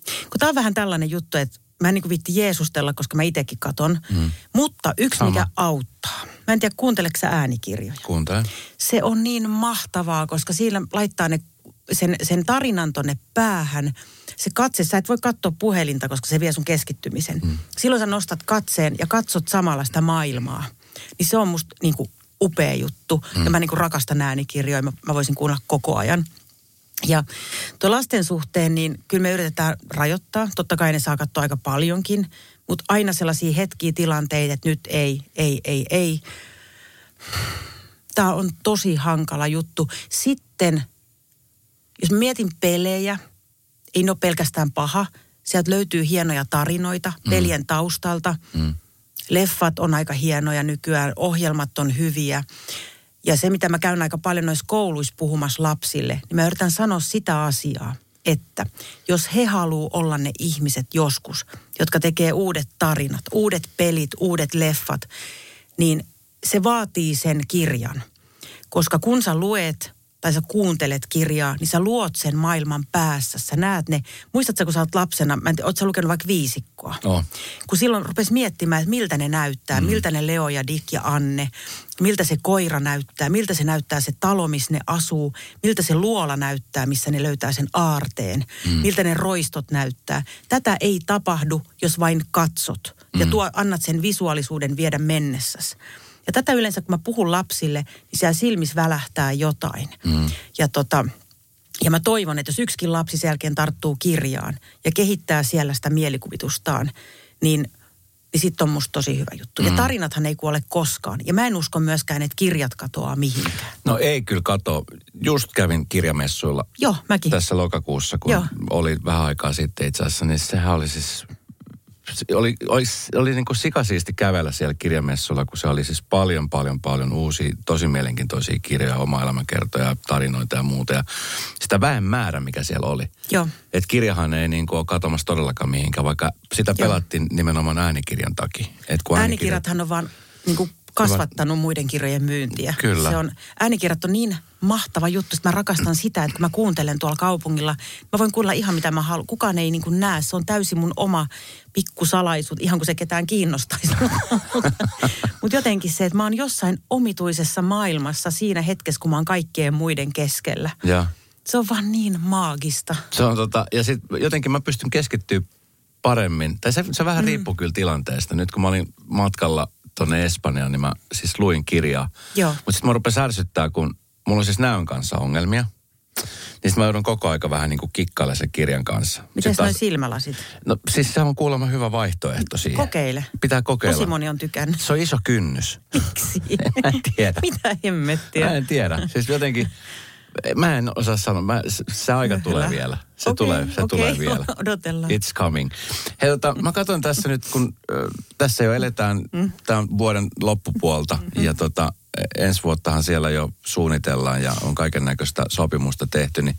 kun tämä on vähän tällainen juttu, että mä en niin viitti Jeesustella, koska mä itsekin katon. Mm. Mutta yksi, Sama. mikä auttaa. Mä en tiedä, kuunteleeko sä äänikirjoja? Kuuntelen. Se on niin mahtavaa, koska siinä laittaa ne, sen, sen tarinan tonne päähän. Se katse, sä et voi katsoa puhelinta, koska se vie sun keskittymisen. Mm. Silloin sä nostat katseen ja katsot samalla sitä maailmaa. Niin se on musta niin kuin upea juttu. Mm. Ja mä niin kuin rakastan äänikirjoja, mä, mä voisin kuunnella koko ajan. Ja tuo lasten suhteen, niin kyllä me yritetään rajoittaa. Totta kai ne saa katsoa aika paljonkin, mutta aina sellaisia hetkiä, tilanteita, että nyt ei, ei, ei, ei. Tämä on tosi hankala juttu. Sitten, jos mietin pelejä, ei ne ole pelkästään paha. Sieltä löytyy hienoja tarinoita mm. pelien taustalta. Mm leffat on aika hienoja nykyään, ohjelmat on hyviä. Ja se, mitä mä käyn aika paljon noissa kouluissa puhumassa lapsille, niin mä yritän sanoa sitä asiaa, että jos he haluaa olla ne ihmiset joskus, jotka tekee uudet tarinat, uudet pelit, uudet leffat, niin se vaatii sen kirjan. Koska kun sä luet tai sä kuuntelet kirjaa, niin sä luot sen maailman päässä. Sä näet ne. Muistatko, kun sä oot lapsena, mä en tiedä, oot sä lukenut vaikka viisikkoa? Oh. Kun silloin rupesi miettimään, että miltä ne näyttää, mm. miltä ne Leo ja Dick ja Anne, miltä se koira näyttää, miltä se näyttää se talo, missä ne asuu, miltä se luola näyttää, missä ne löytää sen aarteen, mm. miltä ne roistot näyttää. Tätä ei tapahdu, jos vain katsot ja mm. tuo, annat sen visuaalisuuden viedä mennessäsi. Ja tätä yleensä, kun mä puhun lapsille, niin siellä silmissä välähtää jotain. Mm. Ja tota, ja mä toivon, että jos yksikin lapsi sen jälkeen tarttuu kirjaan ja kehittää siellä sitä mielikuvitustaan, niin, niin sitten on musta tosi hyvä juttu. Mm. Ja tarinathan ei kuole koskaan. Ja mä en usko myöskään, että kirjat katoaa mihinkään. No ei kyllä kato. Just kävin kirjamessuilla. Joo, mäkin. Tässä lokakuussa, kun Joo. oli vähän aikaa sitten itse asiassa, niin sehän oli siis oli, oli, oli niin kuin sikasiisti kävellä siellä kirjamessulla, kun se oli siis paljon, paljon, paljon uusia, tosi mielenkiintoisia kirjoja, oma elämänkertoja, tarinoita ja muuta. Ja sitä väen määrä, mikä siellä oli. Joo. Et kirjahan ei niin kuin ole katomassa todellakaan mihinkään, vaikka sitä Joo. pelattiin nimenomaan äänikirjan takia. Et kun äänikirjat- Äänikirjathan on vaan niin kuin kasvattanut muiden kirjojen myyntiä. Kyllä. Se on, äänikirjat on niin mahtava juttu, että mä rakastan sitä, että kun mä kuuntelen tuolla kaupungilla, mä voin kuulla ihan mitä mä haluan. Kukaan ei niin kuin näe, se on täysin mun oma pikkusalaisuus, ihan kuin se ketään kiinnostaisi. Mutta jotenkin se, että mä oon jossain omituisessa maailmassa siinä hetkessä, kun mä oon kaikkien muiden keskellä. Ja Se on vaan niin maagista. se on tota, ja sitten jotenkin mä pystyn keskittyä paremmin. Tai se, se vähän mm. riippuu kyllä tilanteesta. Nyt kun mä olin matkalla tonne Espanjaan, niin mä siis luin kirjaa. Mutta sitten mä rupesin ärsyttää, kun mulla on siis näön kanssa ongelmia. Niin sitten mä joudun koko aika vähän niin kuin kikkailemaan sen kirjan kanssa. Miten noin silmälasit? No siis se on kuulemma hyvä vaihtoehto siihen. Kokeile. Pitää kokeilla. Tosi moni on tykännyt. Se on iso kynnys. Miksi? En tiedä. Mitä hemmettiä? Mä en tiedä. Siis jotenkin, mä en osaa sanoa. Mä, se- aika tulee Hyvä. vielä. Se Okei, tulee, se okei, tulee vielä. odotellaan. It's coming. Hei, tota, mä katson tässä nyt, kun ö, tässä jo eletään mm. tämän vuoden loppupuolta. Mm-hmm. Ja tota, ensi vuottahan siellä jo suunnitellaan ja on kaiken näköistä sopimusta tehty, niin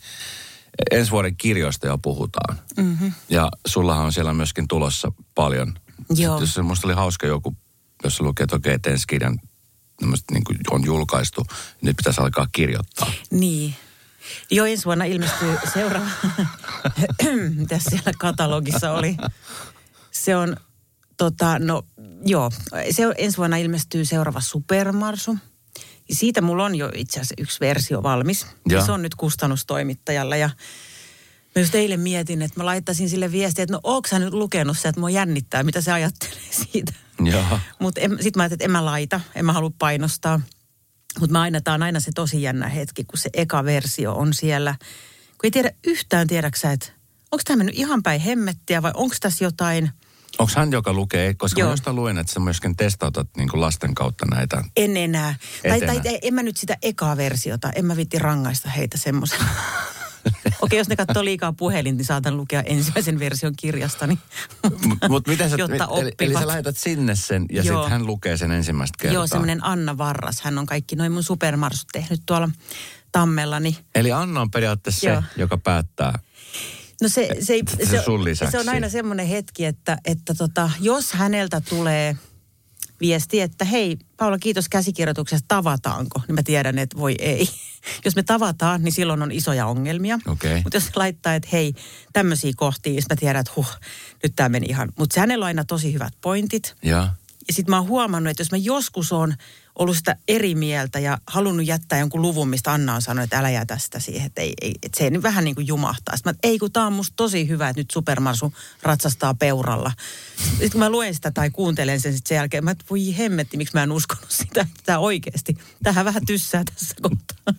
ensi vuoden kirjoista jo puhutaan. Mm-hmm. Ja sullahan on siellä myöskin tulossa paljon. Joo. Jos, musta oli hauska joku, jos lukee, että okei, että ensi kirjan niin kuin on julkaistu, nyt pitäisi alkaa kirjoittaa. Niin. Jo ensi vuonna ilmestyy seuraava, mitä siellä katalogissa oli. Se on, tota, no joo, se ensi vuonna ilmestyy seuraava Supermarsu. Ja siitä mulla on jo itse asiassa yksi versio valmis. Ja. Ja. Se on nyt kustannustoimittajalla ja Mä just eilen mietin, että mä laittaisin sille viestiä, että no ootko sä nyt lukenut se, että mua jännittää, mitä se ajattelee siitä. Mutta sitten mä ajattelin, että en mä laita, en mä halua painostaa. Mutta mä aina, tää on aina se tosi jännä hetki, kun se eka versio on siellä. Kun ei tiedä yhtään tiedäksä, että onko tämä mennyt ihan päin hemmettiä vai onko tässä jotain, Onko hän, joka lukee, koska Joo. mä jostain luin, että sä myöskin testautat niin lasten kautta näitä. en enää. Tai, Et tai enää. en mä nyt sitä ekaa versiota, en mä vitti rangaista heitä semmoisen. Okei, jos ne katsoo liikaa puhelin, niin saatan lukea ensimmäisen version kirjastani. Mutta mut miten sä, Jotta eli, eli oppivat. sä lähetät sinne sen ja sitten hän lukee sen ensimmäistä kertaa. Joo, semmoinen Anna Varras. Hän on kaikki noin mun supermarsut tehnyt tuolla Tammella, niin Eli Anna on periaatteessa Joo. se, joka päättää. No se, se, ei- Se se, lisäksi. se on aina semmoinen hetki, että, että tota, jos häneltä tulee viesti, että hei Paula, kiitos käsikirjoituksesta, tavataanko? Niin mä tiedän, että voi ei. Jos me tavataan, niin silloin on isoja ongelmia. Okei. Mutta jos se laittaa, että hei, tämmöisiä kohtia, niin mä tiedän, että huh, nyt tämä meni ihan. Mutta hänellä on aina tosi hyvät pointit. Ja. Ja sitten mä oon huomannut, että jos mä joskus on ollut sitä eri mieltä ja halunnut jättää jonkun luvun, mistä Anna on sanonut, että älä jätä sitä siihen, että, ei, ei, että se nyt vähän niin kuin jumahtaa. Sitten mä, ei kun tää on musta tosi hyvä, että nyt Supermarsu ratsastaa peuralla. Sitten kun mä luen sitä tai kuuntelen sen sit sen jälkeen, mä että voi hemmetti, miksi mä en uskonut sitä, että tämä oikeasti. Tähän vähän tyssää tässä kohtaa.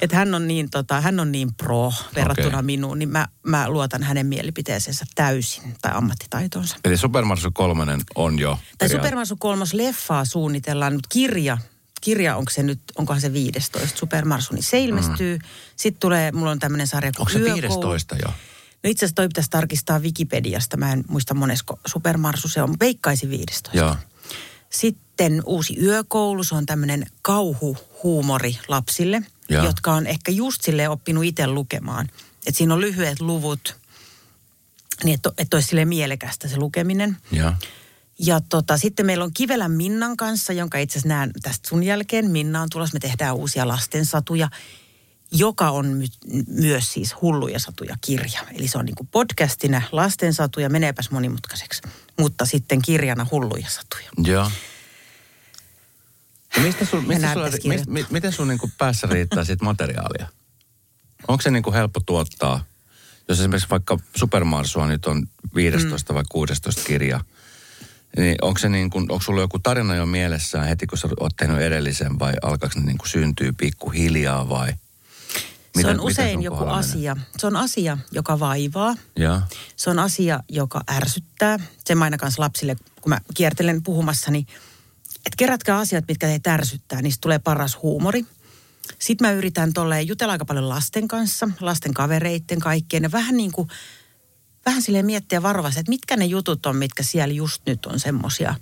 Että hän on niin, tota, hän on niin pro verrattuna Okei. minuun, niin mä, mä luotan hänen mielipiteeseensä täysin tai ammattitaitoonsa. Eli Supermarsu kolmonen on jo. Tai periaat- Supermarsu kolmas leffaa suunnitellaan, mutta kirja, kirja onko se nyt, onkohan se 15 Supermarsu, niin se ilmestyy. Mm. Sitten tulee, mulla on tämmöinen sarja kuin Onko se Yökoulu. 15 jo? No itse asiassa toi pitäisi tarkistaa Wikipediasta, mä en muista monesko Supermarsu se on, veikkaisin 15. Joo. Sitten uusi yökoulu, se on tämmöinen kauhuhuumori lapsille, Joo. jotka on ehkä just silleen oppinut itse lukemaan. Että siinä on lyhyet luvut, niin että, että olisi silleen mielekästä se lukeminen. Ja. Ja tota, sitten meillä on Kivelän Minnan kanssa, jonka itse asiassa näen tästä sun jälkeen. Minna on tulossa, me tehdään uusia lastensatuja, joka on my- myös siis hulluja satuja kirja. Eli se on niin kuin podcastina lastensatuja, meneepäs monimutkaiseksi, mutta sitten kirjana hulluja satuja. Joo. Ja mistä sun, mistä sulla, mistä, mi, miten sun niin päässä riittää sit materiaalia? Onko se niin kuin helppo tuottaa? Jos esimerkiksi vaikka Supermarsua nyt on 15 mm. vai 16 kirja, niin onko, se niin kuin, onko sulla joku tarina jo mielessään heti, kun sä oot tehnyt edellisen vai alkaako ne niin kuin syntyy pikkuhiljaa vai? se on usein joku kohdalla menee? asia. Se on asia, joka vaivaa. Joo. Se on asia, joka ärsyttää. Sen mä aina kanssa lapsille, kun mä kiertelen puhumassa, niin että kerätkää asiat, mitkä teitä ärsyttää, niistä tulee paras huumori. Sitten mä yritän tolleen jutella aika paljon lasten kanssa, lasten kavereitten kaikkien. Ja vähän niin kuin vähän silleen miettiä varovasti, että mitkä ne jutut on, mitkä siellä just nyt on semmosia,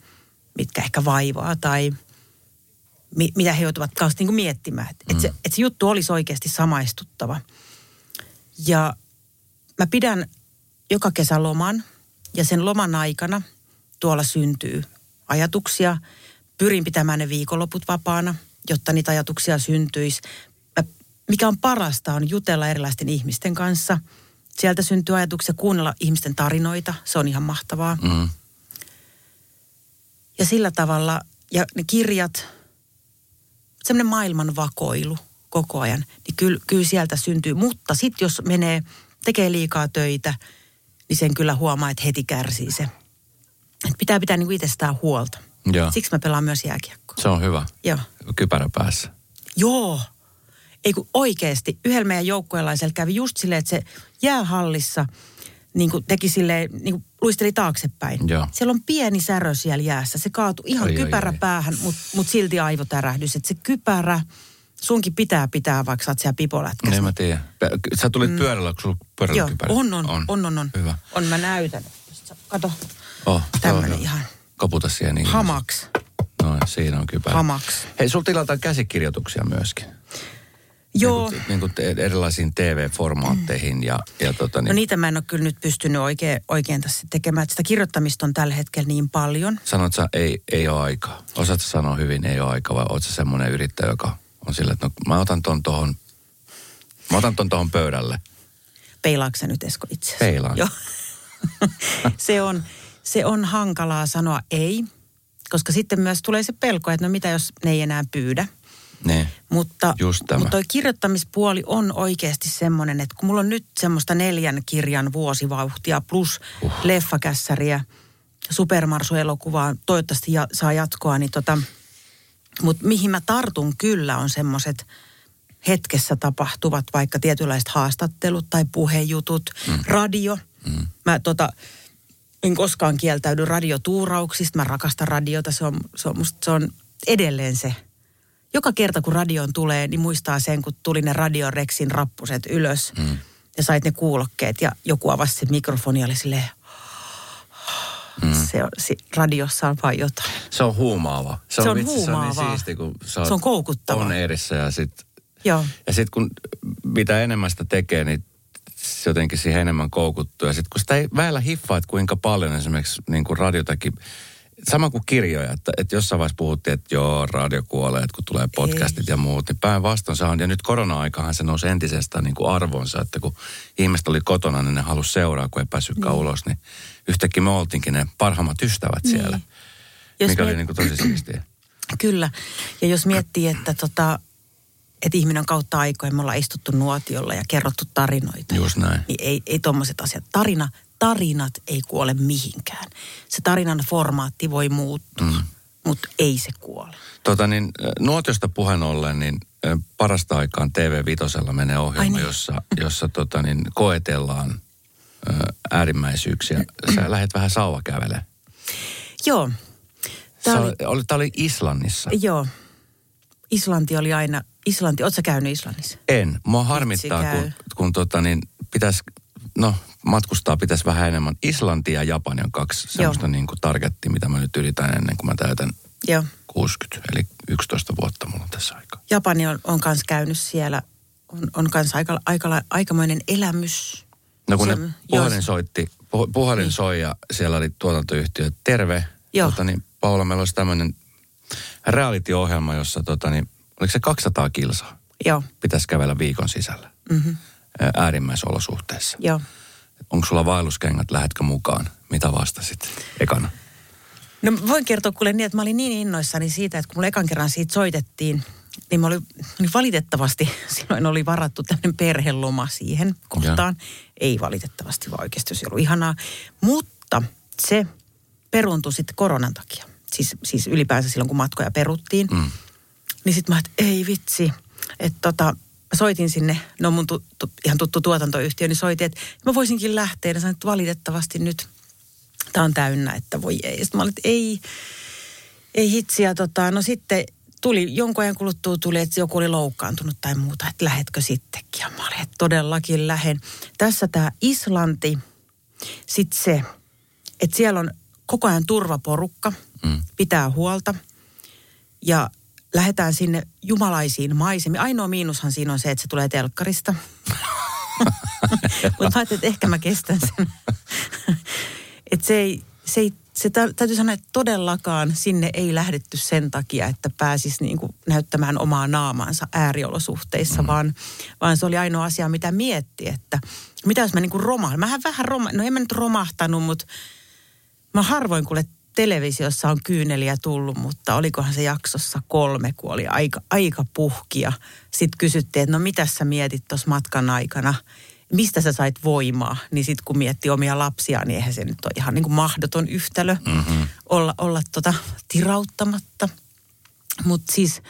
mitkä ehkä vaivaa tai mi, mitä he joutuvat kanssa niin kuin miettimään. Että mm. et se, et se juttu olisi oikeasti samaistuttava. Ja mä pidän joka kesä loman ja sen loman aikana tuolla syntyy ajatuksia. Pyrin pitämään ne viikonloput vapaana, jotta niitä ajatuksia syntyisi. Mikä on parasta on jutella erilaisten ihmisten kanssa. Sieltä syntyy ajatuksia, kuunnella ihmisten tarinoita. Se on ihan mahtavaa. Mm. Ja sillä tavalla, ja ne kirjat, semmoinen maailman vakoilu koko ajan, niin kyllä, kyllä sieltä syntyy. Mutta sitten jos menee, tekee liikaa töitä, niin sen kyllä huomaa, että heti kärsii se. Et pitää pitää niin itsestään huolta. Joo. Siksi mä pelaan myös jääkiekkoa. Se on hyvä. Joo. Kypärä päässä. Joo. Ei kun oikeasti, yhdellä meidän joukkueelaisella kävi just silleen, että se jäähallissa niin kuin teki silleen, niin kuin luisteli taaksepäin. Joo. Siellä on pieni särö siellä jäässä. Se kaatui ihan Ai, kypärä ai. päähän, mutta mut silti aivotärähdys. Että se kypärä, sunkin pitää pitää, vaikka sä oot siellä pipolätkässä. Niin mä tiedän. Sä tulit mm. pyörällä, kun sulla Joo, pyöräilykypärä. on, on, on, on, on, on. Hyvä. On, mä näytän. Kato, Oh, tämmönen joo, joo. ihan Koputa siihen niin. hamaks, Noin, siinä on kypärä. hamaks. Hei, sulla tilataan käsikirjoituksia myöskin. Joo, Niin kuin, niin kuin te, erilaisiin TV-formaatteihin ja, ja tota niin, no niitä mä en ole kyllä nyt pystynyt oikein, oikein tässä tekemään. Sitä kirjoittamista on tällä hetkellä niin paljon. sanot sä, ei, ei ole aikaa. Osaatko sanoa hyvin, ei ole aikaa, vai oot sä semmoinen yrittäjä, joka on sillä, että no, mä otan ton tohon, mä otan ton tohon pöydälle. Peilaatko sä nyt Esko itse? Peilaan. Joo. se, on, se on hankalaa sanoa ei, koska sitten myös tulee se pelko, että no mitä jos ne ei enää pyydä. Niin. Mutta, mutta toi kirjoittamispuoli on oikeasti semmoinen, että kun mulla on nyt semmoista neljän kirjan vuosivauhtia plus uh. leffakässäriä, supermarsu-elokuvaa, toivottavasti ja, saa jatkoa, niin tota, mutta mihin mä tartun kyllä on semmoiset hetkessä tapahtuvat vaikka tietynlaiset haastattelut tai puhejutut, mm. radio. Mm. Mä tota, en koskaan kieltäydy radiotuurauksista, mä rakastan radiota, se on, se on, musta, se on edelleen se. Joka kerta kun radioon tulee, niin muistaa sen, kun tuli ne radioreksin rappuset ylös mm. ja sait ne kuulokkeet ja joku avasi se mikrofoni ja oli silleen, mm. se on, se, radiossa on vain jotain. Se on huumaava. Se on vitsi, Se on niin siisti, kun sä Se on koukuttavaa. On erissä ja sit, Joo. ja sit kun mitä enemmän sitä tekee, niin se jotenkin siihen enemmän koukuttuu. Ja sit kun sitä ei väillä hiffaa, että kuinka paljon esimerkiksi niin kuin radiotakin, sama kuin kirjoja, että, että jossain vaiheessa puhuttiin, että joo, radio kuolee, että kun tulee podcastit Ei. ja muut, niin päinvastoin se on. Ja nyt korona-aikahan se nousi entisestään niin kuin arvonsa, että kun ihmiset oli kotona, niin ne halusi seuraa, kun ei päässytkään ulos, niin yhtäkkiä me oltiinkin ne parhaimmat ystävät Niin. siellä. Jos mikä miet- oli niin kuin tosi siistiä. Kyllä. Ja jos miettii, että, tota, että ihminen on kautta aikojen, me ollaan istuttu nuotiolla ja kerrottu tarinoita. Just näin. Niin ei, ei tuommoiset asiat. Tarina, tarinat ei kuole mihinkään. Se tarinan formaatti voi muuttua, mm. mutta ei se kuole. Tota niin, nuotiosta puheen ollen, niin parasta aikaan TV5 menee ohjelma, niin. jossa, jossa tota niin, koetellaan äärimmäisyyksiä. Sä lähdet vähän sauvakävelemään. Joo. Tämä oli, oli, oli Islannissa. joo. Islanti oli aina, Islanti, ootko käynyt Islannissa? En. Mua harmittaa, käy. kun, kun tota niin, pitäisi, no matkustaa pitäisi vähän enemmän. Islanti ja Japani on kaksi semmoista niin kuin targettia, mitä mä nyt yritän ennen kuin mä täytän Joo. 60. Eli 11 vuotta mulla on tässä aikaa. Japani on, on kanssa käynyt siellä. On, on kanssa aika, aika, aikamoinen elämys. No kun ne puhelin soitti, puh- puhelin soi ja siellä oli tuotantoyhtiö, terve. Joo. Tota, niin, Paula, meillä olisi tämmöinen reality-ohjelma, jossa tota, niin, oliko se 200 kilsaa? Joo, Pitäisi kävellä viikon sisällä mm-hmm. ää, äärimmäisolosuhteissa. joo. Onko sulla vaelluskengät, lähetkö mukaan? Mitä vastasit ekana? No voin kertoa kuule niin, että mä olin niin innoissani siitä, että kun mulle ekan kerran siitä soitettiin, niin mä olin, niin valitettavasti silloin oli varattu tämmöinen perheloma siihen kohtaan. Ei valitettavasti, vaan oikeasti olisi ollut ihanaa. Mutta se peruuntui sitten koronan takia. Siis, siis ylipäänsä silloin, kun matkoja peruttiin. Mm. Niin sitten mä että ei vitsi, että tota, mä soitin sinne, no mun tu, tu, ihan tuttu tuotantoyhtiö, niin soitin, että mä voisinkin lähteä. Ja sanoin, että valitettavasti nyt tämä on täynnä, että voi ei. Sitten mä olin, että ei, ei hitsiä. Tota, no sitten tuli, jonkun ajan kuluttua tuli, että joku oli loukkaantunut tai muuta, että lähetkö sittenkin. Ja mä olin, että todellakin lähen. Tässä tämä Islanti, Sitten se, että siellä on koko ajan turvaporukka, mm. pitää huolta ja lähdetään sinne jumalaisiin maisemiin. Ainoa miinushan siinä on se, että se tulee telkkarista. Mutta mä ajattelin, että ehkä mä kestän sen. että se ei, se ei se täytyy sanoa, että todellakaan sinne ei lähdetty sen takia, että pääsisi niin kuin näyttämään omaa naamaansa ääriolosuhteissa, mm. vaan, vaan se oli ainoa asia, mitä mietti, että mitä jos mä niin kuin romahdan. Mähän vähän roma, no en mä nyt romahtanut, mutta mä harvoin kuule televisiossa on kyyneliä tullut, mutta olikohan se jaksossa kolme, kun oli aika, aika puhkia. Sitten kysyttiin, että no mitä sä mietit tuossa matkan aikana – mistä sä sait voimaa, niin sitten kun miettii omia lapsia, niin eihän se nyt ole ihan niin kuin mahdoton yhtälö mm-hmm. olla, olla tota tirauttamatta. Mutta siis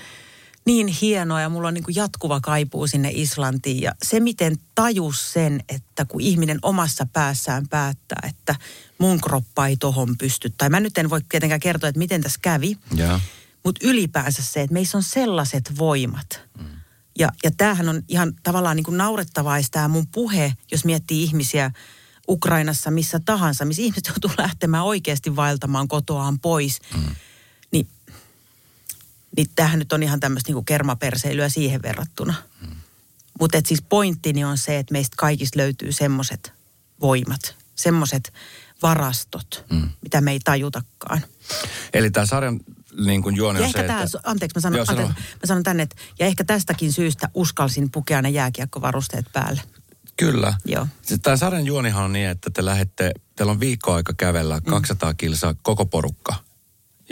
niin hienoa ja mulla on niin kuin jatkuva kaipuu sinne Islantiin. Ja se, miten tajus sen, että kun ihminen omassa päässään päättää, että mun kroppa ei tohon pysty. Tai mä nyt en voi tietenkään kertoa, että miten tässä kävi. Yeah. Mutta ylipäänsä se, että meissä on sellaiset voimat mm ja, ja tämähän on ihan tavallaan niin kuin naurettavaa tämä mun puhe, jos miettii ihmisiä Ukrainassa missä tahansa, missä ihmiset joutuu lähtemään oikeasti vaeltamaan kotoaan pois. Mm. Niin, tämähän nyt on ihan tämmöistä niin kermaperseilyä siihen verrattuna. Mm. Mutta siis pointtini on se, että meistä kaikista löytyy semmoiset voimat, semmoiset varastot, mm. mitä me ei tajutakaan. Eli tämä sarjan niin kuin juoni ja on ehkä se, tämä, että... anteeksi, mä sanon, Joo, anteeksi, mä sanon tänne, että ja ehkä tästäkin syystä uskalsin pukea ne jääkiekkovarusteet päälle. Kyllä. Joo. Tämä sarjan juonihan on niin, että te lähdette, teillä on viikkoaika kävellä 200 mm. kilsaa koko porukka.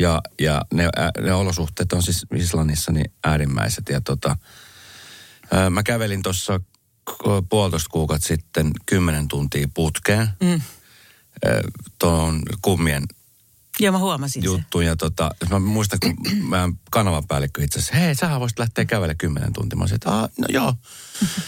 Ja, ja ne, ne olosuhteet on siis Islannissa niin äärimmäiset. Ja tota, ää, mä kävelin tuossa puolitoista kuukautta sitten kymmenen tuntia putkeen. Mm. Tuon kummien Joo, mä huomasin juttu. Se. Ja tota, mä muistan, kun mä kanavan päällikkö itse asiassa, hei, sähän voisit lähteä kävellä kymmenen tuntia. Mä että no joo.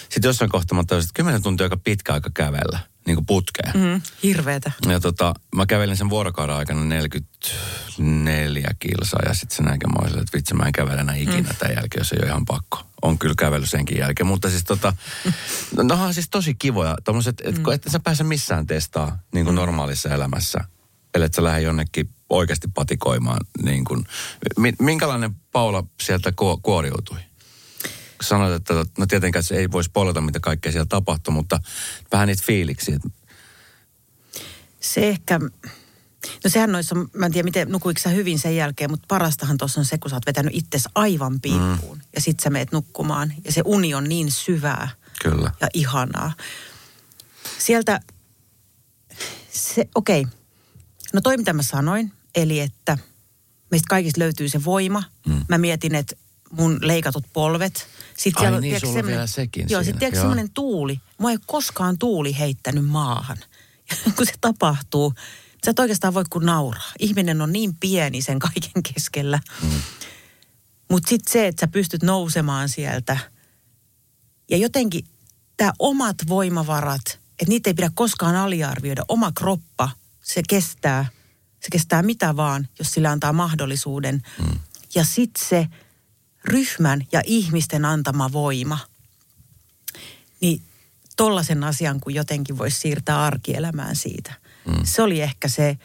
Sitten jossain kohtaa mä tajusin, että kymmenen tuntia aika pitkä aika kävellä, niin kuin putkeen. Mm, hirveetä. Ja tota, mä kävelin sen vuorokauden aikana 44 kilsaa ja sitten sen jälkeen mä olisin, että vitsi mä en kävele enää ikinä mm. tämän jälkeen, jos ei ole ihan pakko. On kyllä kävellyt senkin jälkeen, mutta siis tota, no on siis tosi kivoja, tommoset, että mm. et sä pääse missään testaa niin kuin mm. normaalissa elämässä ellei sä lähde jonnekin oikeasti patikoimaan. Niin kuin, minkälainen Paula sieltä kuoriutui? Sanoit, että no tietenkään se ei voisi polata, mitä kaikkea siellä tapahtui, mutta vähän niitä fiiliksiä. Se ehkä, no sehän noissa, mä en tiedä miten, nukuiko sä hyvin sen jälkeen, mutta parastahan tuossa on se, kun sä oot vetänyt itsesi aivan piippuun mm. ja sit sä meet nukkumaan ja se uni on niin syvää Kyllä. ja ihanaa. Sieltä, se, okei, okay No toi, mitä mä sanoin, eli että meistä kaikista löytyy se voima. Mm. Mä mietin, että mun leikatut polvet. Sitten Ai siellä, niin, sulla vielä sekin Joo, sitten tiedätkö semmoinen tuuli. Mua ei koskaan tuuli heittänyt maahan. kun se tapahtuu, sä et oikeastaan voi kuin nauraa. Ihminen on niin pieni sen kaiken keskellä. Mm. Mutta sitten se, että sä pystyt nousemaan sieltä. Ja jotenkin tämä omat voimavarat, että niitä ei pidä koskaan aliarvioida. Oma kroppa – se kestää, se kestää mitä vaan, jos sillä antaa mahdollisuuden. Mm. Ja sitten se ryhmän ja ihmisten antama voima, niin tollaisen asian, kun jotenkin voisi siirtää arkielämään siitä. Mm. Se oli ehkä se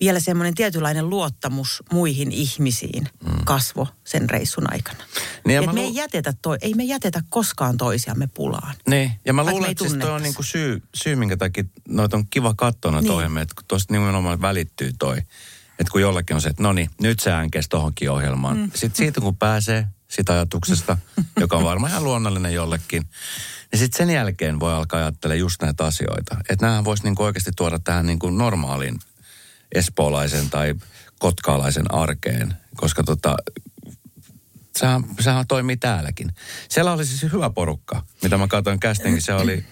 vielä semmoinen tietynlainen luottamus muihin ihmisiin mm. kasvo sen reissun aikana. Niin Et me, lu- ei jätetä toi, ei me jätetä koskaan toisiamme pulaan. Niin, ja mä luulen, että siis toi on niinku syy, syy, minkä takia noita on kiva katsoa noita niin. ohjelmia, että tuosta nimenomaan välittyy toi. Että kun jollakin on se, että no niin, nyt sä äänkes tohonkin ohjelmaan. Mm. Sitten siitä kun pääsee sitä ajatuksesta, joka on varmaan ihan luonnollinen jollekin, niin sitten sen jälkeen voi alkaa ajattelemaan just näitä asioita. Että näähän voisi niinku oikeasti tuoda tähän niinku normaaliin espoolaisen tai kotkaalaisen arkeen, koska tota, sehän, sehän toimii täälläkin. Siellä oli siis hyvä porukka, mitä mä katsoin castingin. Se oli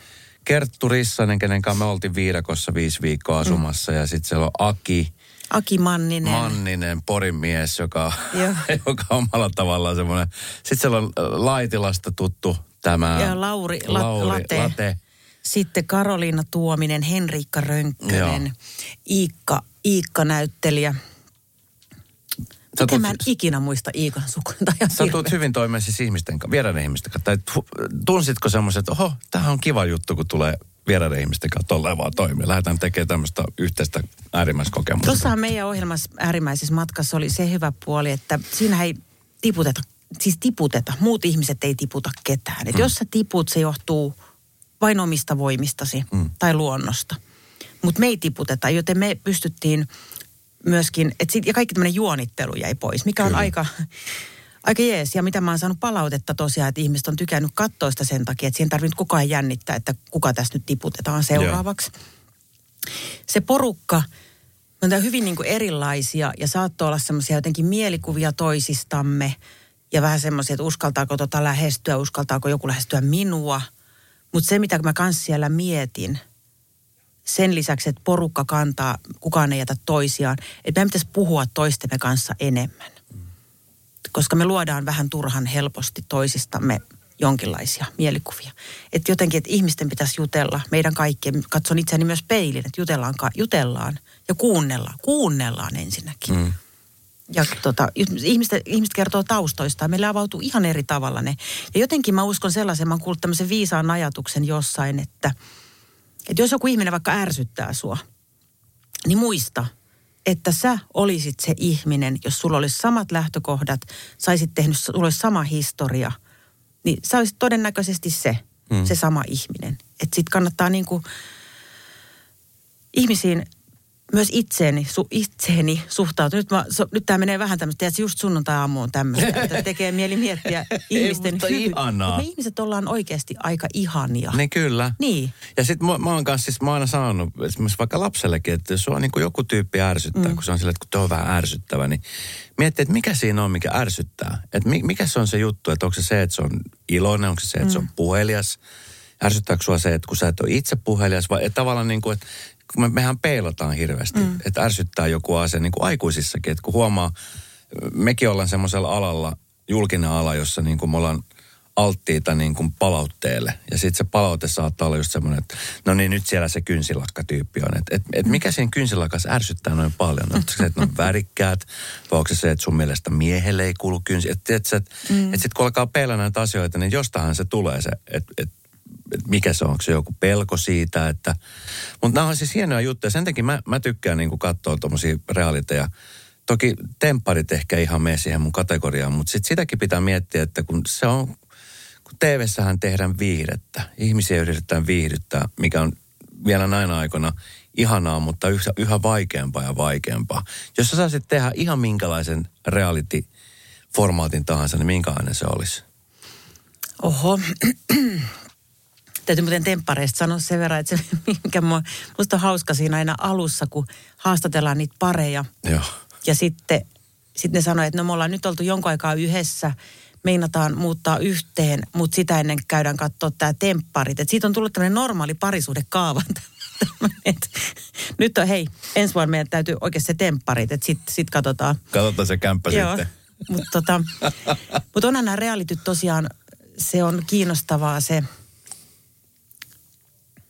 Kerttu Rissanen, kenen kanssa me oltiin viidakossa viisi viikkoa asumassa. Ja sitten siellä on Aki. Aki Manninen. Manninen, Porin mies, joka, joka on omalla tavallaan semmoinen. Sitten siellä on Laitilasta tuttu tämä ja Lauri, Lauri Late. Late. Sitten Karoliina Tuominen, Henriikka Rönkkönen, Joo. Iikka, Iikka-näyttelijä. Sä mä en ikinä muista Iikan sukunta. Sä tulet hyvin toimeen siis ihmisten kanssa, vieraiden ihmisten kanssa. Tai tunsitko semmoiset, että oho, tämähän on kiva juttu, kun tulee vieraiden ihmisten kanssa tolleen vaan toimia. Lähdetään tekemään tämmöistä yhteistä äärimmäiskokemusta. Tuossahan meidän ohjelmassa äärimmäisessä matkassa oli se hyvä puoli, että siinä ei tiputeta, siis tiputeta. Muut ihmiset ei tiputa ketään. Et mm. Jos sä tiput, se johtuu vain omista voimistasi mm. tai luonnosta. Mutta me ei tiputeta, joten me pystyttiin myöskin, että sit, ja kaikki tämmöinen juonittelu jäi pois, mikä on Kyllä. aika, aika jees. Ja mitä mä oon saanut palautetta tosiaan, että ihmiset on tykännyt katsoa sitä sen takia, että siihen tarvitsee koko ajan jännittää, että kuka tässä nyt tiputetaan seuraavaksi. Yeah. Se porukka, on hyvin niin kuin erilaisia ja saattoi olla semmoisia jotenkin mielikuvia toisistamme ja vähän semmoisia, että uskaltaako tota lähestyä, uskaltaako joku lähestyä minua. Mutta se, mitä mä kanssa siellä mietin, sen lisäksi, että porukka kantaa, kukaan ei jätä toisiaan, että meidän pitäisi puhua toistemme kanssa enemmän koska me luodaan vähän turhan helposti toisistamme jonkinlaisia mielikuvia. Että jotenkin, että ihmisten pitäisi jutella, meidän kaikkien, katson itseäni myös peilin, että jutellaan, jutellaan ja kuunnellaan. Kuunnellaan ensinnäkin. Mm. Ja tota, ihmiset, ihmiset kertoo taustoistaan, meillä avautuu ihan eri tavalla ne. Ja jotenkin mä uskon sellaisen, mä oon kuullut tämmöisen viisaan ajatuksen jossain, että, että jos joku ihminen vaikka ärsyttää sua, niin muista – että sä olisit se ihminen, jos sulla olisi samat lähtökohdat, saisit tehnyt, sulla olisi sama historia, niin sä olisit todennäköisesti se, mm. se sama ihminen. Että sit kannattaa niinku ihmisiin myös itseeni, su, itseeni suhtautua. Nyt, mä, so, nyt tämä menee vähän tämmöistä, että just sunnuntai-aamu on tämmöistä, että tekee mieli miettiä ihmisten Ei, ihanaa. Me ihmiset ollaan oikeasti aika ihania. Niin kyllä. Niin. Ja sitten mä, mä oon kanssa, siis mä oon aina sanonut, esimerkiksi vaikka lapsellekin, että jos on niin kuin joku tyyppi ärsyttää, mm. kun se on silleen, että kun on vähän ärsyttävä, niin miettii, että mikä siinä on, mikä ärsyttää. Että mikä se on se juttu, että onko se se, että se on iloinen, onko se se, että mm. se on mm. puhelias, ärsyttääkö sua se, että kun sä et ole itse puhelias, vai että tavallaan niin kuin, että kun me, mehän peilataan hirveästi, mm. että ärsyttää joku asia niin kuin aikuisissakin, että kun huomaa, mekin ollaan semmoisella alalla, julkinen ala, jossa niin kuin me ollaan alttiita niin kuin palautteelle. Ja sitten se palaute saattaa olla just semmoinen, että no niin, nyt siellä se kynsilakka-tyyppi on. Että et, et mikä siinä kynsilakas ärsyttää noin paljon? Onko se, että ne on värikkäät? Vai onko se se, että sun mielestä miehelle ei kuulu kynsi? Että et, et, et, mm. et sitten kun alkaa peilaa näitä asioita, niin jostahan se tulee se, että et, että mikä se on, onko se joku pelko siitä, että... Mutta nämä on siis hienoja juttuja. Sen takia mä, mä tykkään niin katsoa tuommoisia realiteja. Toki tempparit ehkä ihan mene siihen mun kategoriaan, mutta sit sitäkin pitää miettiä, että kun se on... Kun TV-sähän tehdään viihdettä, ihmisiä yritetään viihdyttää, mikä on vielä näinä aikoina ihanaa, mutta yhä, yhä vaikeampaa ja vaikeampaa. Jos sä saisit tehdä ihan minkälaisen reality-formaatin tahansa, niin minkälainen se olisi? Oho, Täytyy muuten temppareista sanoa sen verran, että se, mikä mua, musta on hauska siinä aina alussa, kun haastatellaan niitä pareja. Joo. Ja sitten sit ne sanoo, että no me ollaan nyt oltu jonkun aikaa yhdessä, meinataan muuttaa yhteen, mutta sitä ennen käydään katsoa tämä tempparit. Et siitä on tullut tämmöinen normaali parisuhdekaava. nyt on, hei, ensi vuonna meidän täytyy oikeasti se tempparit, että sitten sit katsotaan. Katsotaan se kämppä Joo. sitten. Mutta tota, mut onhan nämä realityt tosiaan, se on kiinnostavaa se,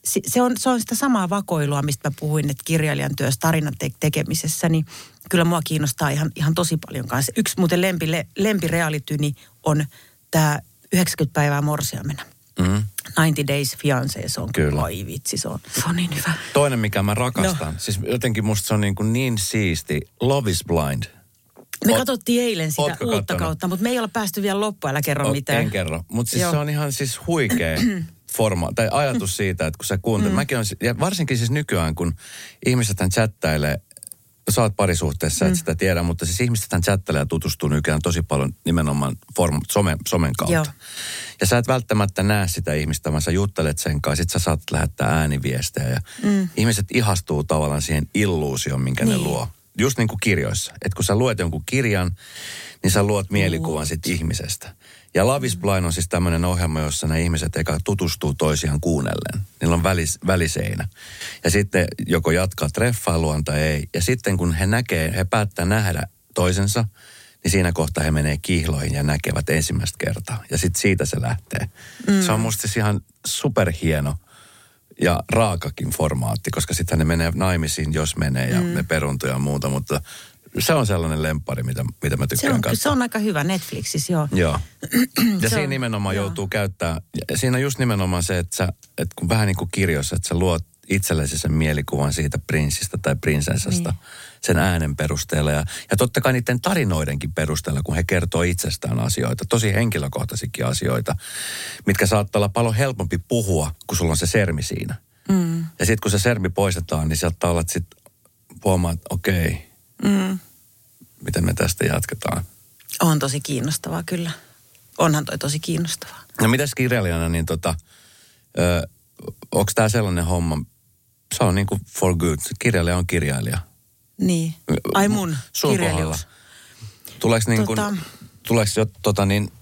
se on, se on sitä samaa vakoilua, mistä mä puhuin, että kirjailijan työssä, tarinan te- tekemisessä, niin kyllä mua kiinnostaa ihan, ihan tosi paljon kanssa. Yksi muuten lempi, lempirealityni on tämä 90 päivää morsiamena. Mm. 90 Days Fiancé, se on kyllä. Ai vitsi, se on, se on niin hyvä. Toinen, mikä mä rakastan, no. siis jotenkin musta se on niin, kuin niin siisti, Love is Blind. Me Oot, katsottiin eilen sitä uutta kattonut? kautta, mutta me ei olla päästy vielä loppuun, älä kerro o, mitään. En kerro, mutta siis se on ihan siis huikea forma, tai ajatus siitä, että kun sä kuuntelet, mm. mäkin on, ja varsinkin siis nykyään, kun ihmiset chattailee, sä oot parisuhteessa, mm. et sitä tiedä, mutta siis ihmiset chattailee ja tutustuu nykyään tosi paljon nimenomaan forma, some, somen kautta. Joo. Ja sä et välttämättä näe sitä ihmistä, vaan sä juttelet sen kanssa, sit sä saat lähettää ääniviestejä ja mm. ihmiset ihastuu tavallaan siihen illuusioon, minkä niin. ne luo. Just niin kuin kirjoissa. Että kun sä luet jonkun kirjan, niin sä luot mielikuvan sit ihmisestä. Ja Love is Blind on siis tämmöinen ohjelma, jossa ne ihmiset eka tutustuu toisiaan kuunnellen. Niillä on välis, väliseinä. Ja sitten joko jatkaa treffailua tai ei. Ja sitten kun he näkee, he päättää nähdä toisensa, niin siinä kohtaa he menee kihloihin ja näkevät ensimmäistä kertaa. Ja sitten siitä se lähtee. Mm. Se on musta siis ihan superhieno ja raakakin formaatti, koska sitten ne menee naimisiin, jos menee ja mm. ne peruntuu ja muuta, mutta se on sellainen lempari, mitä, mitä mä Se tykkään on, katsoa. se on aika hyvä Netflixissä, joo. Joo. Ja Se siinä on- nimenomaan joo. joutuu käyttää, siinä on just nimenomaan se, että, sä, että kun vähän niin kuin kirjoissa, että sä luot itsellesi sen mielikuvan siitä prinssistä tai prinsessasta Niin. sen äänen perusteella. Ja, ja totta kai niiden tarinoidenkin perusteella, kun he kertoo itsestään asioita, tosi henkilökohtaisikin asioita, mitkä saattaa olla paljon helpompi puhua, kun sulla on se sermi siinä. Mm. Ja sitten kun se sermi poistetaan, niin saattaa olla, että sit huomaa, että okei, Mm. miten me tästä jatketaan. On tosi kiinnostavaa kyllä. Onhan toi tosi kiinnostavaa. No mitäs kirjailijana, niin tota, onko tämä sellainen homma, se on niinku for good, kirjailija on kirjailija. Niin. Ai mun Sun kirjailijuus. Tuleeko niin kuin, Tota- tuleeko jo tota niin,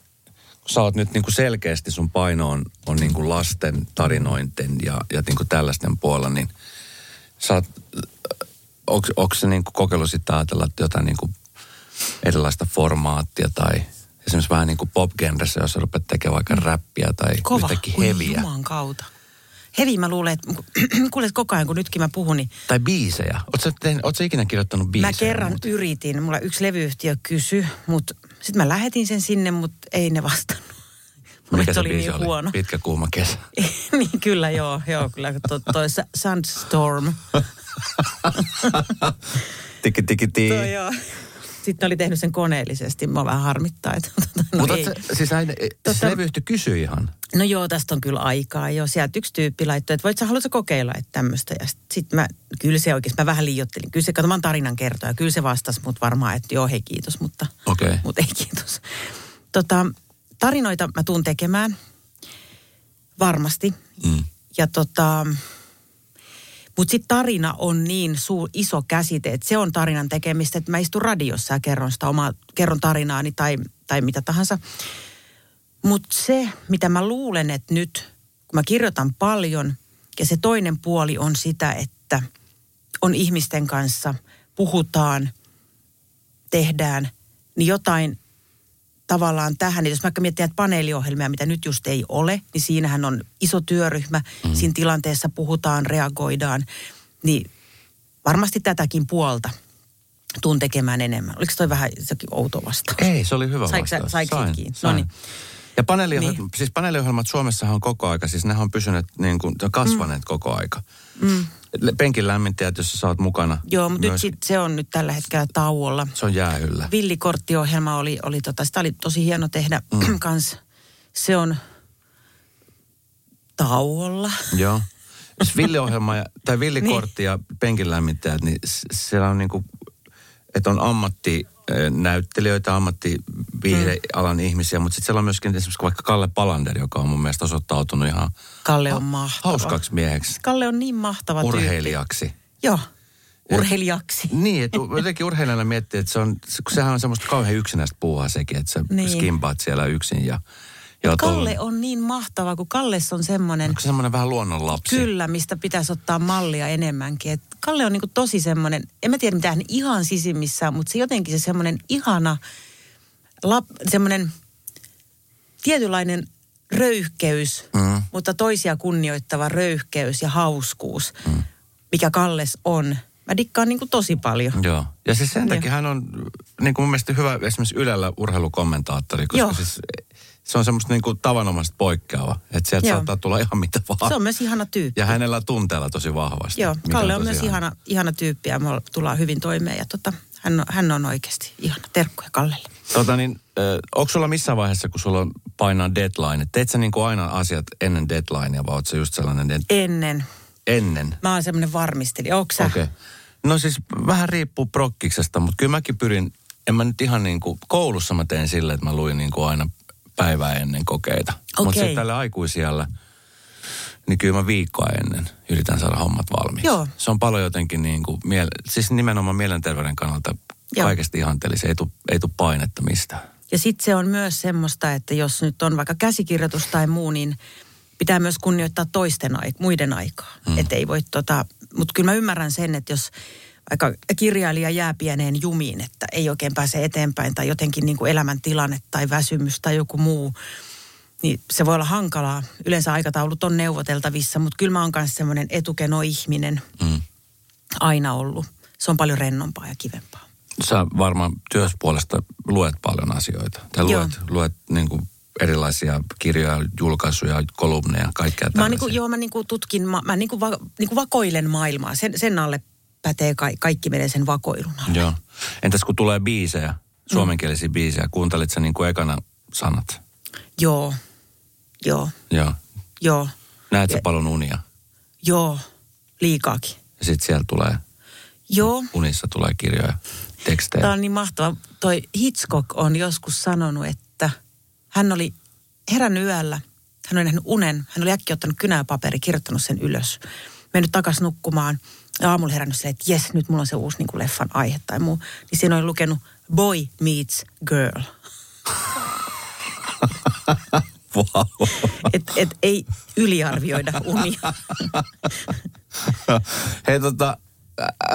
kun sä oot nyt niin kuin selkeästi sun paino on, on niin kuin lasten tarinointen ja, ja niin kuin tällaisten puolella, niin sä oot, onko se niin kuin kokeilu sitten ajatella, että jotain niin kuin erilaista formaattia tai esimerkiksi vähän niin kuin pop-genressä, jos rupeat tekemään vaikka räppiä tai Kova. yhtäkkiä heviä. Juman kautta. Hevi mä luulen, että kuulet koko ajan kun nytkin mä puhun, niin Tai biisejä. Oot sä, tehnyt, ikinä kirjoittanut biisejä? Mä kerran muuten? yritin, mulla yksi levyyhtiö kysy, mutta sitten mä lähetin sen sinne, mutta ei ne vastannut. Mikä se oli biisi niin oli? huono. Pitkä kuuma kesä. niin kyllä joo, joo kyllä to, toi Sa- Sandstorm. Tiki tiki tii. Toi joo. Sitten oli tehnyt sen koneellisesti, mä vähän harmittaa, että no, Mutta ei. siis näin, siis Tota- levyyhtiö kysyi ihan. no joo, tästä on kyllä aikaa jo. Sieltä yksi tyyppi laittoi, että voit sä, haluatko kokeilla, että tämmöistä. Ja sitten sit mä, kyllä se oikeasti, mä vähän liiottelin. Kyllä se, kato, mä oon tarinan kertoja. Kyllä se vastasi mut varmaan, että joo, hei kiitos, mutta. Okay. mutta ei kiitos. Tota, tarinoita mä tuun tekemään varmasti. Mm. Ja tota, mutta sitten tarina on niin suu, iso käsite, että se on tarinan tekemistä, että mä istun radiossa ja kerron sitä omaa, kerron tarinaani tai, tai mitä tahansa. Mutta se, mitä mä luulen, että nyt, kun mä kirjoitan paljon, ja se toinen puoli on sitä, että on ihmisten kanssa, puhutaan, tehdään, niin jotain tavallaan tähän, jos mä mietin näitä paneeliohjelmia, mitä nyt just ei ole, niin siinähän on iso työryhmä, mm. siinä tilanteessa puhutaan, reagoidaan, niin varmasti tätäkin puolta tuun tekemään enemmän. Oliko toi vähän jokin outo vastaus? Ei, se oli hyvä Saiko vastaus. saiko Sain, kiinni? sain. Noniin. Ja paneeliohjelmat, Niin. siis paneeliohjelmat Suomessahan on koko aika, siis nehän on pysyneet niin kuin, kasvaneet mm. koko aika. Mm. Penkin lämmittäjät, jos sä oot mukana. Joo, mutta nyt myös- sit se on nyt tällä hetkellä tauolla. Se on jäähyllä. Villikorttiohjelma oli, oli tota, sitä oli tosi hieno tehdä mm. kans. Se on tauolla. Joo. Jos Villiohjelma ja, tai Villikortti ja penkin lämmittäjät, niin siellä on niinku, että on ammattinäyttelijöitä, ammattiviihdealan Mm. ihmisiä, mutta sitten siellä on myöskin esimerkiksi vaikka Kalle Palander, joka on mun mielestä osoittautunut ihan Kalle on mahtava. hauskaksi mieheksi, Kalle on niin mahtava tyyppi. urheilijaksi. Joo, urheilijaksi. Niin, että jotenkin urheilijana miettii, että se on, kun sehän on semmoista kauhean yksinäistä puuhaa sekin, että sä niin. skimpaat siellä yksin ja... ja Kalle on niin mahtava, kun Kalles on semmoinen, Onko se semmoinen vähän luonnonlapsi? kyllä, mistä pitäisi ottaa mallia enemmänkin. Et Kalle on niinku tosi semmoinen, en mä tiedä mitä hän ihan sisimmissään, mutta se jotenkin se semmoinen ihana, lap, semmoinen tietynlainen röyhkeys, Mm. mutta toisia kunnioittava röyhkeys ja hauskuus, mm. mikä Kalles on. Mä dikkaan niinku tosi paljon. Joo. Ja siis sen Joo. takia hän on niin kuin mun mielestä hyvä esimerkiksi Ylellä urheilukommentaattori, koska Joo. siis se on semmoista niin kuin tavanomaista poikkeava. Että sieltä Joo. saattaa tulla ihan mitä vaan. Se on myös ihana tyyppi. Ja hänellä tunteella tosi vahvasti. Joo, Kalle on tosi myös ihana, ihana tyyppi ja me tullaan hyvin toimeen ja tota, hän, on, hän on oikeasti ihana. Terkkuja Kallelle. Tota niin, äh, onko sulla missään vaiheessa, kun sulla on painaa deadline, teet sä niin kuin aina asiat ennen deadlinea, vai oot sä just sellainen en, Ennen. ennen? Mä oon semmoinen varmistelija. Onko sä? Okei. Okay. No siis vähän riippuu prokkiksesta, mutta kyllä mäkin pyrin, en mä nyt ihan niin kuin, koulussa mä teen silleen, että mä luin niin kuin aina päivää ennen kokeita. Mutta Okei. sitten tällä aikuisiellä, niin kyllä mä viikkoa ennen yritän saada hommat valmiiksi. Joo. Se on paljon jotenkin niin kuin, miele- siis nimenomaan mielenterveyden kannalta Joo. kaikesta ihanteellista. Ei tule ei tuu painetta mistään. Ja sitten se on myös semmoista, että jos nyt on vaikka käsikirjoitus tai muu, niin pitää myös kunnioittaa toisten aik- muiden aikaa. Mm. Että ei voi tota, mutta kyllä mä ymmärrän sen, että jos vaikka kirjailija jää pieneen jumiin, että ei oikein pääse eteenpäin tai jotenkin niin kuin elämäntilanne tai väsymys tai joku muu, niin se voi olla hankalaa. Yleensä aikataulut on neuvoteltavissa, mutta kyllä mä oon myös semmoinen etukeno-ihminen Mm. aina ollut. Se on paljon rennompaa ja kivempaa. Sä varmaan työspuolesta luet paljon asioita. Tai Joo. luet, luet niin kuin erilaisia kirjoja, julkaisuja, kolumneja, kaikkea Mä, tällaisia. niinku, joo, mä niinku tutkin, mä, mä niinku va, niinku vakoilen maailmaa. Sen, sen alle pätee ka, kaikki menee sen vakoilun alle. Joo. Entäs kun tulee biisejä, suomenkielisiä biisejä, kuuntelit sä niin kuin ekana sanat? Joo, joo, Joo. joo, Näet sä Ja- paljon unia? joo, liikaakin. Ja sitten siellä tulee, Joo, unissa tulee kirjoja, tekstejä. Tämä on niin mahtava. Toi Hitchcock on joskus sanonut, että hän oli herännyt yöllä. Hän oli nähnyt unen. Hän oli äkkiä ottanut kynäpaperi, kirjoittanut sen ylös. Mennyt takaisin nukkumaan. Ja aamulla herännyt silleen, että jes, nyt mulla on se uusi niin kuin leffan aihe tai muu. Niin siinä oli lukenut Boy Meets Girl. Wow. Et, et ei yliarvioida unia. Hei tota,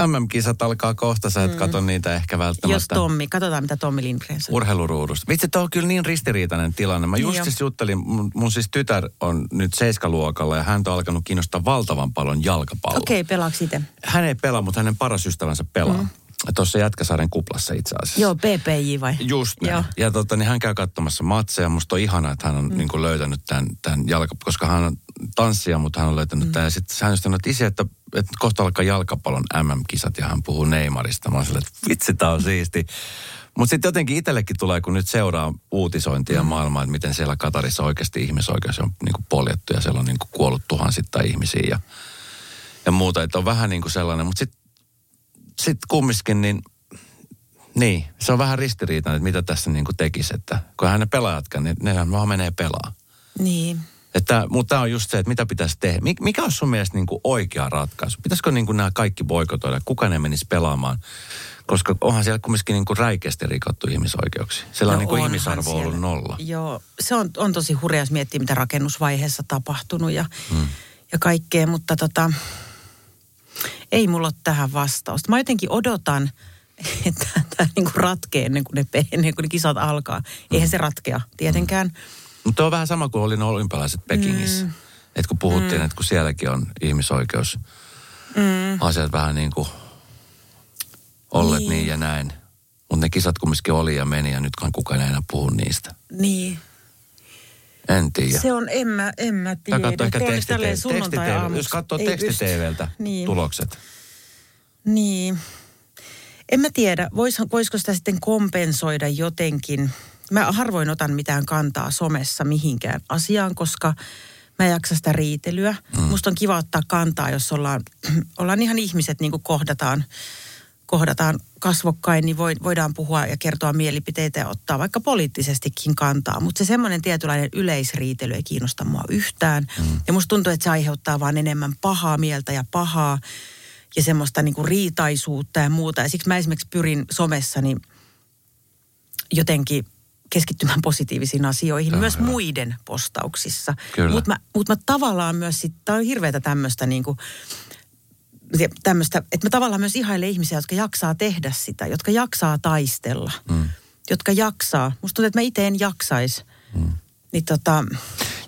MM-kisat alkaa kohta, sä et mm. kato niitä ehkä välttämättä. Jos Tommi, katsotaan mitä Tommi Lindgren sanoo. Urheiluruudusta. Vitsi, tuo on kyllä niin ristiriitainen tilanne. Mä just Joo. siis juttelin, mun, mun siis tytär on nyt seiskaluokalla ja häntä on alkanut kiinnostaa valtavan paljon jalkapalloa. Okei, okay, pelaako itse? Hän ei pelaa, mutta hänen paras ystävänsä pelaa. Mm. Tuossa Jätkäsaaren kuplassa itse asiassa. Joo, PPJ vai? Just näin. Joo. Ja tota, niin hän käy katsomassa matseja. Musta on ihana, että hän on mm. niin kuin löytänyt tämän, tämän jalka, koska hän on tanssija, mutta hän on löytänyt mm. tämän. Ja sitten hän on sanonut, että isi, että, että kohta alkaa jalkapallon MM-kisat ja hän puhuu Neymarista. Mä oon silleen, että vitsi, tää on siisti. Mutta sitten jotenkin itsellekin tulee, kun nyt seuraa uutisointia mm. maailmaa, että miten siellä Katarissa oikeasti ihmisoikeus on niin kuin poljettu ja siellä on niin kuin kuollut tuhansittain ihmisiä ja, ja muuta. Että on vähän niin kuin sellainen, mutta sitten sit kumminkin niin niin, se on vähän ristiriitainen, että mitä tässä niin kuin tekisi, että kun hän ne pelaajatkaan, niin nehän vaan menee pelaa. Niin. Että, mutta tämä on just se, että mitä pitäisi tehdä. Mik- Mikä olisi sun mielestä niin kuin oikea ratkaisu? Pitäisikö niin kuin nämä kaikki boikotoida? Kuka ne menisi pelaamaan? Koska onhan siellä kumminkin niin kuin räikeästi rikottu ihmisoikeuksia. Siellä on niin kuin No ihmisarvo ollut siellä. nolla. Joo, se on, on tosi hurja, jos miettii, mitä rakennusvaiheessa tapahtunut ja, hmm. ja kaikkea, mutta tota, ei mulla ole tähän vastausta. Mä jotenkin odotan, että tämä niinku ratkee ennen kuin, ne, ennen kuin ne kisat alkaa. Eihän se ratkea tietenkään. Mutta on vähän sama kuin oli ne olympialaiset Pekingissä. Mm. Että kun puhuttiin, mm. että kun sielläkin on ihmisoikeus mm. asiat vähän niin kuin olleet niin. Niin. ja näin. Mutta ne kisat kumminkin oli ja meni ja nytkaan kukaan ei enää puhu niistä. Niin. En tiedä. Se on, en mä, en mä tiedä. katsoo ehkä Tuo olisi teksti, tälleen teksti, sunnuntai-aamuksi. Jos katsoo teksti-TVltä Niin. tulokset. Niin. En mä tiedä, vois, voisiko sitä sitten kompensoida jotenkin. Mä harvoin otan mitään kantaa somessa mihinkään asiaan, koska mä en jaksa sitä riitelyä. Mm. Musta on kiva ottaa kantaa, jos ollaan, ollaan ihan ihmiset niin kuin kohdataan, kohdataan kasvokkain, niin voi, voidaan puhua ja kertoa mielipiteitä ja ottaa vaikka poliittisestikin kantaa. Mutta se semmoinen tietynlainen yleisriitely ei kiinnosta mua yhtään. Mm. Ja musta tuntuu, että se aiheuttaa vaan enemmän pahaa mieltä ja pahaa ja semmoista niin kuin riitaisuutta ja muuta. Ja siksi mä esimerkiksi pyrin somessani jotenkin keskittymään positiivisiin asioihin, Tämä myös hyvä. muiden postauksissa. Mutta mä, mut mä tavallaan myös, tää on hirveätä tämmöistä niin kuin, tämmöistä, että mä tavallaan myös ihailen ihmisiä, jotka jaksaa tehdä sitä, jotka jaksaa taistella, mm. jotka jaksaa. Musta tuntuu, että mä itse en jaksaisi. Mm. Niin tota,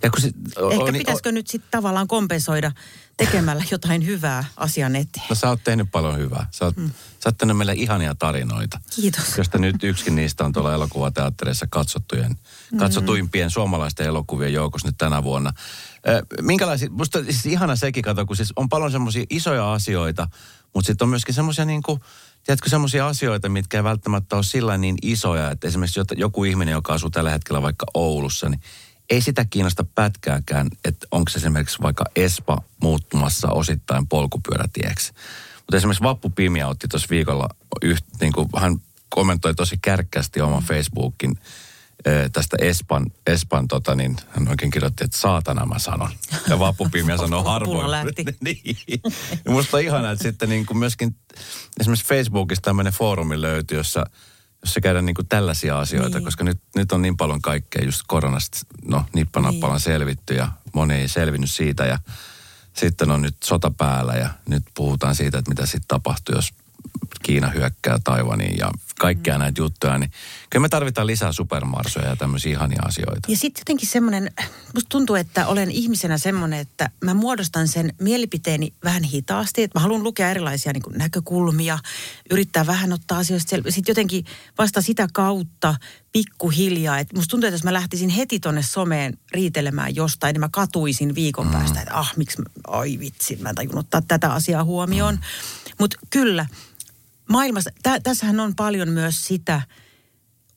Ja kun sit, o- ehkä on- pitäisikö nyt sitten tavallaan kompensoida tekemällä jotain hyvää asian eteen. No sä oot tehnyt paljon hyvää. Sä oot, mm. sä oot tehnyt meille ihania tarinoita. Kiitos. Josta nyt yksikin niistä on tuolla elokuvateattereissa katsottujen, Mm. katsotuimpien suomalaisten elokuvien joukossa nyt tänä vuonna. Minkälaisia, musta siis ihana sekin kato, kun siis on paljon semmoisia isoja asioita, mutta sitten on myöskin semmoisia niin kuin, tiedätkö, semmoisia asioita, mitkä ei välttämättä ole sillä niin isoja, että esimerkiksi joku ihminen, joka asuu tällä hetkellä vaikka Oulussa, niin ei sitä kiinnosta pätkääkään, että onko se esimerkiksi vaikka Espa muuttumassa osittain polkupyörätieksi. Mutta esimerkiksi Vappu Pimiä otti tuossa viikolla, yht, niin kuin, hän kommentoi tosi kärkkästi oman Facebookin ö, tästä Espan, Espan tota niin, hän oikein kirjoitti, että saatana mä sanon. Ja Vappu Pimiä sanoi harvoin. lähti. niin. Musta on ihanaa, että sitten niin kuin myöskin esimerkiksi Facebookissa tämmöinen foorumi löytyy, jossa, jossa käydään niin kuin tällaisia asioita, Niin. niin. koska nyt, nyt on niin paljon kaikkea just koronasta, no nippanappalan niin. selvitty ja moni ei selvinnyt siitä ja sitten on nyt sota päällä ja nyt puhutaan siitä, että mitä sitten tapahtuu, jos Kiina hyökkää Taiwaniin ja kaikkea näitä juttuja, niin kyllä me tarvitaan lisää supermarsoja ja tämmöisiä ihania asioita. Ja sitten jotenkin semmoinen, musta tuntuu, että olen ihmisenä semmoinen, että mä muodostan sen mielipiteeni vähän hitaasti. Että mä haluan lukea erilaisia niin näkökulmia, yrittää vähän ottaa asioista selvä. Sitten jotenkin vasta sitä kautta pikkuhiljaa. Että musta tuntuu, että jos mä lähtisin heti tonne someen riitelemään jostain, niin mä katuisin viikon mm. päästä, että ah, miksi, ai vitsi, mä en tajunnut ottaa tätä asiaa huomioon. Mm. Mutta kyllä, maailmassa, tä, tässähän on paljon myös sitä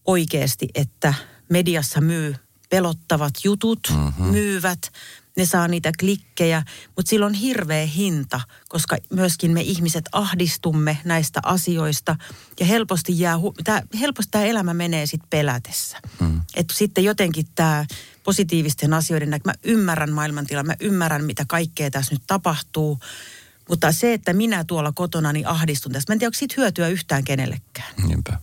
oikeasti, että mediassa myy pelottavat jutut, mm-hmm. myyvät, ne saa niitä klikkejä, mutta sillä on hirveä hinta, koska myöskin me ihmiset ahdistumme näistä asioista ja helposti jää, tää, helposti tämä elämä menee sitten pelätessä. Mm. Että sitten jotenkin tämä positiivisten asioiden näkö, mä ymmärrän maailmantilan, mä ymmärrän mitä kaikkea tässä nyt tapahtuu, mutta se, että minä tuolla kotona niin ahdistun tästä, mä en tiedä, onko siitä hyötyä yhtään kenellekään. Niinpä.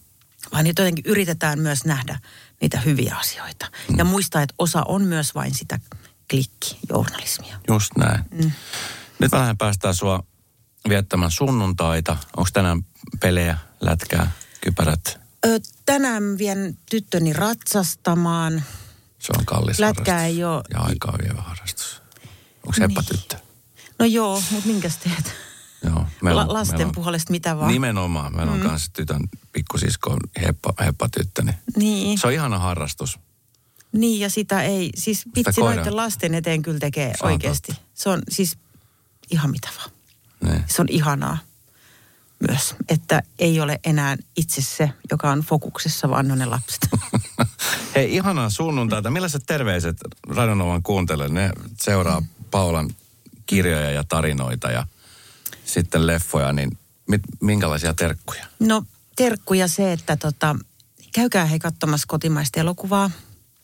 Vaan jotenkin yritetään myös nähdä niitä hyviä asioita. Mm. Ja muistaa, että osa on myös vain sitä klikkijournalismia. Just näin. Mm. Nyt vähän päästään sua viettämään sunnuntaita. Onko tänään pelejä, lätkää, kypärät? Ö, tänään vien tyttöni ratsastamaan. Se on kallis Lätkää ei ole. Ja aikaa vievä harrastus. Onko niin. tyttö? No joo, mutta minkäs teet? Joo, meillä on, La, lasten meillä on, puolesta mitä vaan. Nimenomaan. Meillä on mm. kanssa tytön pikkusisko heppa, heppatyttö. Niin. Se on ihana harrastus. Niin ja sitä ei, siis vitsi noiden lasten eteen kyllä tekee se oikeasti. Totta. Se on siis ihan mitä vaan. Niin. Se on ihanaa myös, että ei ole enää itse se, joka on fokuksessa, vaan on ne lapset. Hei, ihanaa sunnuntaita. Millaiset terveiset Radionovan kuuntele? Ne seuraa mm. Paulan kirjoja ja tarinoita ja sitten leffoja, niin mit, minkälaisia terkkuja? No terkkuja se, että tota, käykää he katsomassa kotimaista elokuvaa.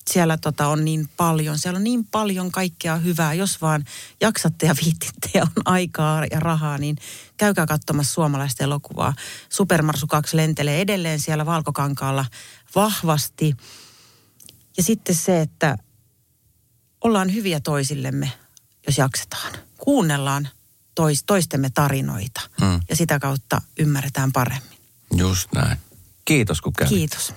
Siellä tota on niin paljon, siellä on niin paljon kaikkea hyvää. Jos vaan jaksatte ja viittitte ja on aikaa ja rahaa, niin käykää katsomassa suomalaista elokuvaa. Supermarsu 2 lentelee edelleen siellä Valkokankaalla vahvasti. Ja sitten se, että ollaan hyviä toisillemme, jos jaksetaan. Kuunnellaan tois, toistemme tarinoita hmm. ja sitä kautta ymmärretään paremmin. Just näin. Kiitos kun kävit. Kiitos.